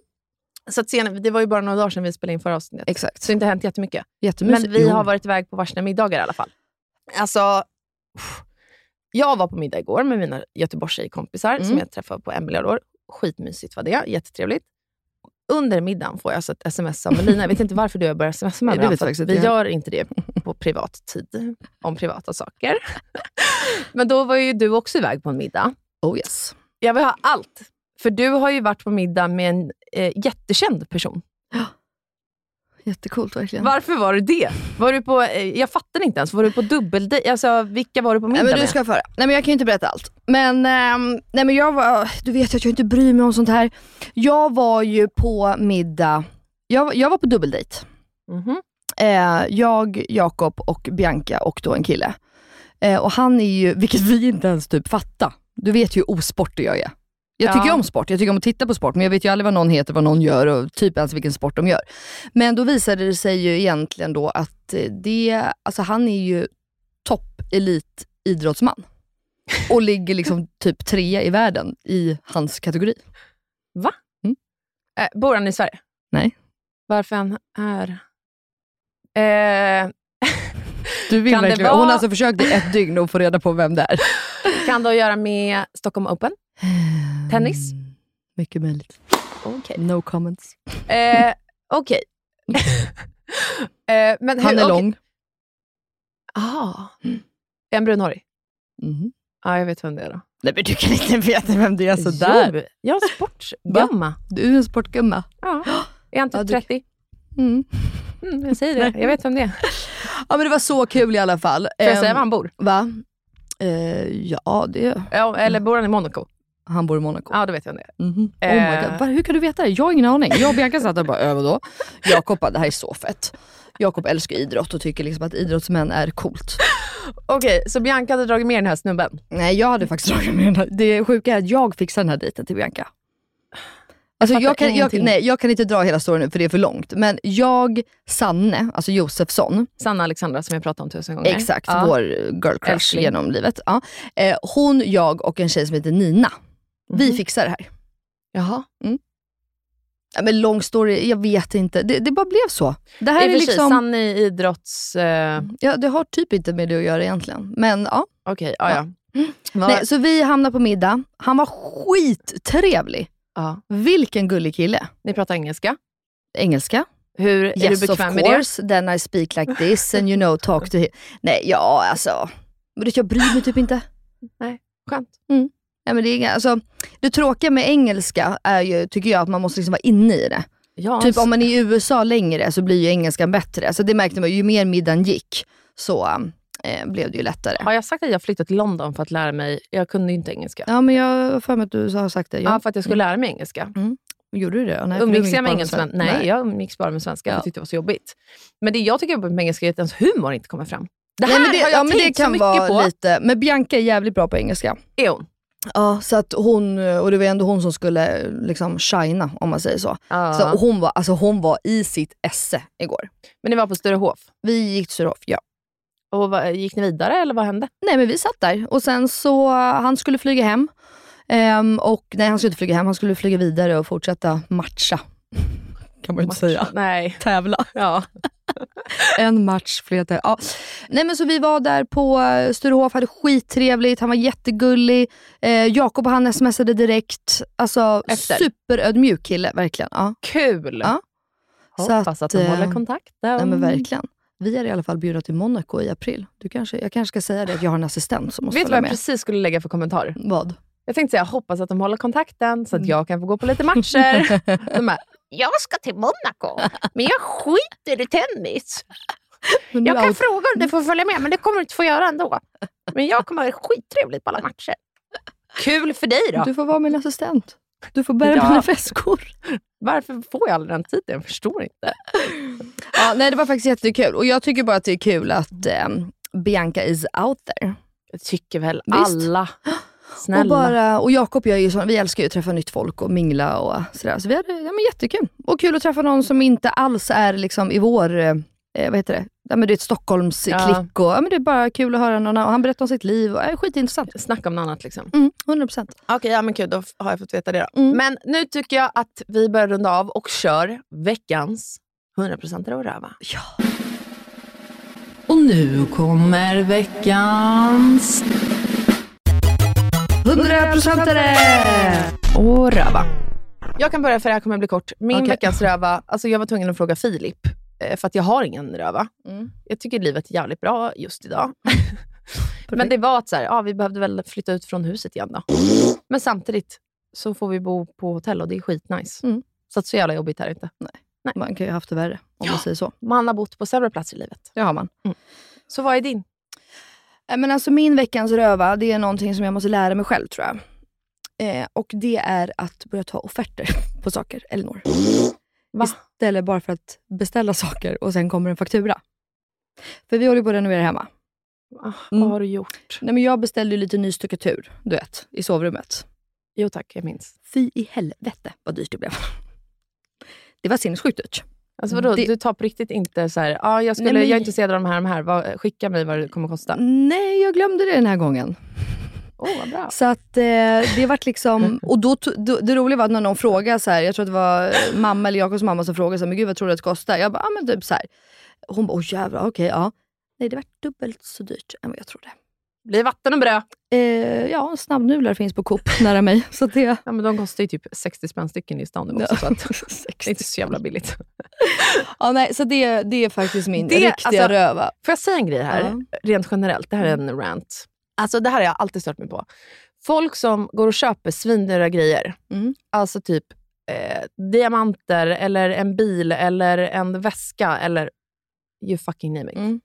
Så att sen, det var ju bara några dagar sedan vi spelade in förra avsnittet. Exakt. Så det har inte hänt jättemycket. Jättemysigt. Men vi Jo. har varit iväg på varsin middagar i alla fall. Alltså, jag var på middag igår med mina Göteborgstjejkompisar Mm. som jag träffade på Emelie år. Skitmysigt var det, jättetrevligt. under middagen får jag alltså ett sms av Melina. Jag vet inte varför du har börjat smsa med varandra, Vi gör inte det på privat tid, om privata saker. Men då var ju du också iväg på en middag. Oh yes. Jag vill ha allt. För du har ju varit på middag med en eh, jättekänd person. Jättecoolt verkligen. Varför var du det? Var du på, eh, jag fattar inte ens. Var du på dubbeldejt? Alltså, vilka var du på middag Nej, men du med? ska föra. Nej men jag kan ju inte berätta allt. Men, ehm, nej, men jag var, du vet att jag inte bryr mig om sånt här. Jag var ju på middag, jag, jag var på dubbeldejt. Mhm. Eh, jag, Jakob och Bianca och då en kille. Eh, och han är ju, vilket vi inte ens typ fattar. Du vet ju hur osportig jag är. Jag tycker Ja. om sport, jag tycker om att titta på sport, men jag vet ju aldrig vad någon heter, vad någon gör och typ ens vilken sport de gör. Men då visade det sig ju egentligen då att eh, det, alltså han är ju topp elit idrottsman. Och ligger liksom typ trea i världen i hans kategori. Va? Mm. Eh, bor han i Sverige? Nej. Varför han är... Eh, Du vill Kan verkligen, vara- Hon har alltså försökt i ett dygn att få reda på vem det är. kan det ha att göra med Stockholm Open? Tennis? Mm, mycket möjligt. Okej. No comments. Eh, Okej. eh, men Han hur, är okej. lång. Ah. Är han brunhårig? Mhm. Ja, jag vet vem det är då. Nej men du kan inte veta vem det är sådär. Jo, jag är sportgamma. Du är en sportgumma. Ja. Är han typ Ja, du- 30? Mm. Mm, jag säger det. Jag vet vem det är. Ja men det var så kul i alla fall. Får jag Ehm, säga var han bor? Va? Eh, ja, det, Ja, eller bor han i Monaco? Han bor i Monaco. Ja, då vet jag det är. Mhm. Oh Eh. my God. Va, hur kan du veta det? Jag har ingen aning. Jag och Bianca satt där och bara, över då. Jakob bara, det här är så fett. Jakob älskar idrott och tycker liksom att idrottsmän är coolt. Okej, så Bianca hade dragit med den här snubben? Nej jag hade faktiskt dragit med den här. Det sjuka är att jag fixade den här dejten till Bianca. Alltså jag, kan, jag, nej, jag kan inte dra hela storyn nu för det är för långt. Men jag, Sanne, alltså Josefsson, Sanna Alexandra som jag pratat om tusen gånger. exakt, Ja. vår girl crush Älskling. genom livet. Ja. Eh, hon, jag och en tjej som heter Nina, vi Mhm. fixar det här. Jaha. Ja, men lång story, jag vet inte. Det, det bara blev så. Det här I är liksom, i idrotts... Eh, ja, det har typ inte med det att göra egentligen. Men ja. Okej, ja, ja. Vad- Nej, så vi hamnade på middag. Han var skittrevlig. ja. Vilken gullig kille. Ni pratar engelska. Engelska. Hur, är yes du of bekväm med det? course, then I speak like this and you know talk to him. Nej, ja alltså. Men jag bryr mig typ inte. Skönt. Nej, men det, är inga, alltså, det tråkiga med engelska är ju, tycker jag, att man måste liksom vara inne i det. Ja, Typ om man är i USA längre så blir ju engelskan bättre. Alltså, det märkte man ju, mer middagen gick så eh, blev det ju lättare. Har jag sagt att jag flyttat till London för att lära mig... Jag kunde ju inte engelska. Ja men jag har för mig att du har sagt det. Ja, Ja. för att jag skulle lära mig engelska. Gjorde du det? Nej, Umgicks jag med engelsmän? sven- Nej, jag umgicks bara med svenska. Ja. Jag tyckte det var så jobbigt. Men det jag tycker med engelska är att ens humor inte kommer fram. Det här Nej, men det, har jag ja, men det tänkt så mycket vara på. lite, men Bianca är jävligt bra på engelska. Är hon? Ja, så att hon, och det var ändå hon som skulle liksom shina om man säger så. Ja. så hon, var, alltså hon var i sitt esse igår. Men ni var på Sturehof? Vi gick till Sturehof, ja. Och vad, gick ni vidare eller vad hände? Nej men vi satt där och sen så, han skulle flyga hem. Ehm, och nej han skulle inte flyga hem, han skulle flyga vidare och fortsätta matcha. Kan man ju inte säga. Nej. Tävla. Ja. En match, flera täv- ja. Nej men så vi var där på eh, Sturehof, hade skittrevligt, han var jättegullig. Eh, Jakob och han smsade direkt. Alltså Efter? superödmjuk kille, verkligen. Ja. Kul! Ja. Så Hoppas att, de eh, håller kontakten. Nej, men verkligen. Vi är i alla fall bjudna till Monaco i april. Du kanske, jag kanske ska säga det, att jag har en assistent som måste Vet du vad jag med. precis skulle lägga för kommentar? Vad? Jag tänkte säga, hoppas att de håller kontakten så att Mm. jag kan få gå på lite matcher. de bara, jag ska till Monaco, men jag skiter i tennis. Jag kan fråga om du får följa med, men det kommer du inte få göra ändå. Men jag kommer ha skittrevligt på alla matcher. Kul för dig då. Du får vara min assistent. Du får bära Ja. mina väskor. Varför får jag aldrig den tiden? Jag förstår inte. Ja, nej, det var faktiskt jättekul. Och jag tycker bara att det är kul att ehm, Bianca is out there. Jag tycker väl Visst. alla. Snälla. Och, bara, och Jakob jag är ju så, vi älskar ju att träffa nytt folk och mingla och sådär. Så vi hade ja, men jättekul. Och kul att träffa någon som inte alls är liksom i vår, eh, vad heter det, ja, men det är ett Stockholmsklick. Ja. Och, ja, men det är bara kul att höra någon och han berättar om sitt liv. Och, ja, skitintressant. Snacka om något annat liksom. Mm, 100%. Okej, ja men kul. Då har jag fått veta det då. Mm. Men nu tycker jag att vi börjar runda av och kör veckans 100% att röva. Ja. Och nu kommer veckans... 100%are! Och röva. Jag kan börja för det här kommer bli kort. Min Okej. veckans röva, alltså jag var tvungen att fråga Filip, eh, för att jag har ingen röva. Mm. Jag tycker livet är jävligt bra just idag. Men det var att så här, ja, vi behövde väl flytta ut från huset igen då. Men samtidigt så får vi bo på hotell och det är skitnice. Mm. Så att så jävla jobbigt är det inte. Man kan ju ha haft det värre om man säger så. Man har bott på sämre platser i livet. Det har man. Så vad är din? Eh, Men alltså min veckans röva, det är någonting som jag måste lära mig själv tror jag. Eh, och det är att börja ta offerter på saker, Elinor. Va? Istället bara för att beställa saker och sen kommer en faktura. För vi håller på att renovera hemma. Ah, Mm. Vad har du gjort? Nej, men jag beställde ju lite ny stuckatur, du vet, i sovrummet. Jo tack, jag minns. Fy i helvete vad dyrt det blev. Det var sinnessjukt dyrt. Alltså vadå, Det- du tar på riktigt inte så här, ah, jag, skulle, Nej, men- jag är intresserad av de här, de här. Vad, skicka mig vad det kommer kosta. Nej, jag glömde det den här gången. Vad bra. Så att eh, det vart liksom, och då, då, det roliga var att när någon frågade, så här, jag tror att det var mamma eller Jakobs mamma som frågade, så här, men gud vad tror du att det kostar? Jag bara, ah, men typ så här. Hon bara, åh jävlar, okej, ja. Nej, det var dubbelt så dyrt än vad jag trodde. Blir vatten och bröd. Eh, ja, snabbnudlar finns på Coop nära mig. Så det, Ja, men de kostar ju typ 60 spänn stycken i stan nu också, så att det är inte så jävla billigt. ja, nej, så det, det är faktiskt min Det- riktiga alltså, röva. Får jag säga en grej här, Ja. rent generellt? Det här är en rant. Alltså det här har jag alltid stört mig på. Folk som går och köper svindyra grejer, Mm. alltså typ eh, diamanter, eller en bil, eller en väska, eller you fucking name it. Mm.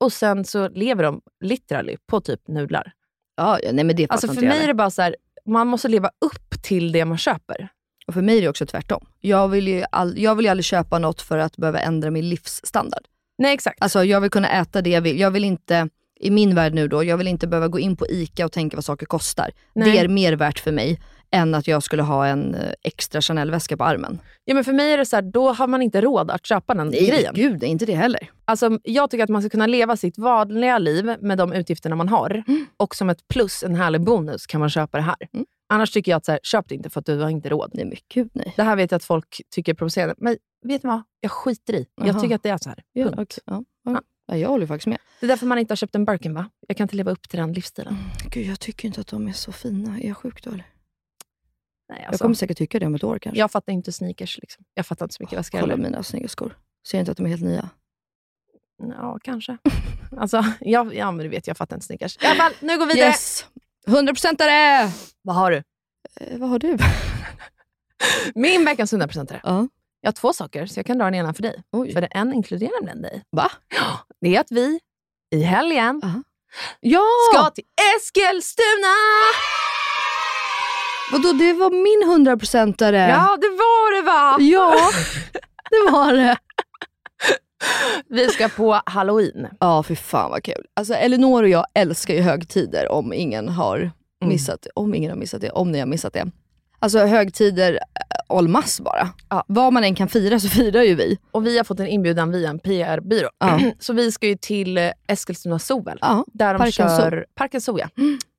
Och sen så lever de literally på typ nudlar. Ja, nej men det Alltså för mig är det bara så här, man måste leva upp till det man köper. Och för mig är det också tvärtom. Jag vill, ju all, jag vill ju aldrig köpa något för att behöva ändra min livsstandard. Nej, exakt. Alltså jag vill kunna äta det jag vill. Jag vill inte, i min värld nu då, jag vill inte behöva gå in på ICA och tänka vad saker kostar. Nej. Det är mer värt för mig än att jag skulle ha en eh, extra Chanel-väska på armen. Ja, men för mig är det så här, då har man inte råd att köpa den grejen. gud, inte det heller. Alltså, jag tycker att man ska kunna leva sitt vanliga liv med de utgifterna man har. Och som ett plus, en härlig bonus, kan man köpa det här. Mm. Annars tycker jag att så här, köp det inte för att du har inte råd. Nej men gud nej. Det här vet jag att folk tycker är provocerande. Men vet ni vad? Jag skiter i. Jag Jaha. tycker att det är så här. Ja, Punkt. okej, ja, ja. Ja, jag håller faktiskt med. Det är därför man inte har köpt en Birkin, va? Jag kan inte leva upp till den livsstilen. Gud, jag tycker inte att de är så fina. Är jag sjuk då eller? Nej, Jag alltså, kommer säkert tycka det om ett år kanske. jag fattar inte sneakers. Liksom. Jag fattar inte så mycket väskor Kolla heller. mina snygga skor. Ser inte att de är helt nya? Ja, kanske. alltså, ja, ja, men du vet, jag fattar inte sneakers. I alla fall, nu går vi vidare. Yes! 100% är det! Vad har du? Eh, vad har du? Min veckans 100%are. Ja. Jag har två saker, så jag kan dra den ena för dig. Oj. För en inkluderar nämligen dig. Va? Det är att vi i helgen Ja! ska till Eskilstuna! Vadå, det var min 100%are. Ja, det var det va? Ja, det var det. Vi ska på halloween. Ja, för fan vad kul. Alltså Elinor och jag älskar ju högtider om ingen har missat Om ingen har missat det, om ni har missat det. Alltså högtider äh, en masse bara. Ja. Vad man än kan fira så firar ju vi. Och vi har fått en inbjudan via en PR-byrå. Ja. Så vi ska ju till eh, Eskilstuna Zoo väl? Ja, Där de Parken kör, Zoo. Parken Zoo ja.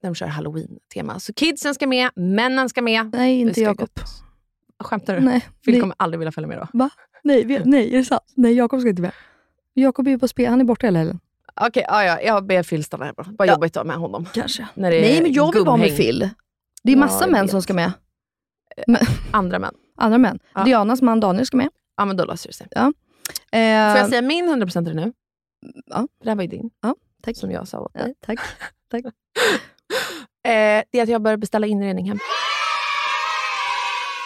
Där de kör halloween-tema. Så kidsen ska med, männen ska med. Nej, inte Jakob. Skämtar du? Nej, Phil nej. kommer aldrig vilja följa med då. Va? Nej, vi- nej, är det sant? Nej, Jakob ska inte med. Jakob är ju på spel, han är borta hela helgen. Okej, ja, ja, jag ber Phil stanna hemma. Vad Ja. jobbigt att med honom. Kanske. Nej, men jag vill vara med. Phil. Det är Ja, massa jag män vet. som ska med. Andra män. Andra män. Ja. Dianas man Daniel ska med. Ja, men då löser det sig. Eh, Får jag säga min 100% nu? Ja. Det här var ju din. Ja, tack. Som jag sa åt Ja, dig. tack. tack. Eh, det är att jag börjar beställa inredning hem.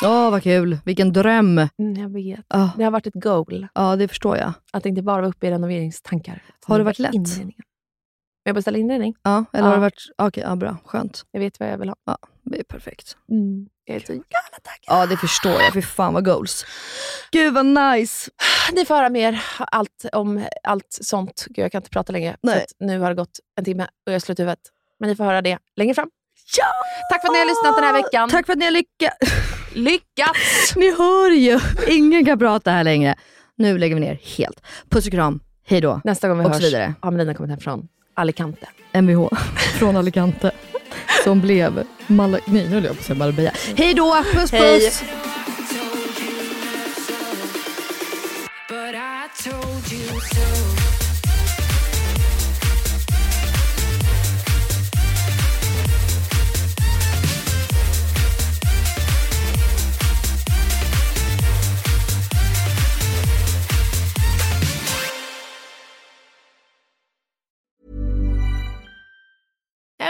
Åh, vad kul. Vilken dröm. Mm, jag vet. Ja, Det har varit ett goal. ja, det förstår jag. Att inte bara vara uppe i renoveringstankar. Har det varit var lätt? inredningen. Men Jag beställer inredning. Ja, eller Ja. har det varit... Okej, ja, bra. Skönt. Jag vet vad jag vill ha. Det är perfekt. Jag är så jävla taggad. Ja, det förstår jag. Fy fan vad goals. Gud vad nice. Ni får höra mer allt om allt sånt. Gud, jag kan inte prata längre. Nej. Nu har det gått en timme och jag är slut huvudet. Men ni får höra det längre fram. Ja! Tack för att ni har lyssnat den här veckan. Tack för att ni har lyckats. Lyckats! Ni hör ju. Ingen kan prata här längre. Nu lägger vi ner helt. Puss och kram. Hej då. Nästa gång vi Och så hörs vidare. har Melina kommit hem från Alicante. Mvh från Alicante. Som blev Mal- Nej, nu höll jag på att säga Marbella. Hej då. Puss Hej.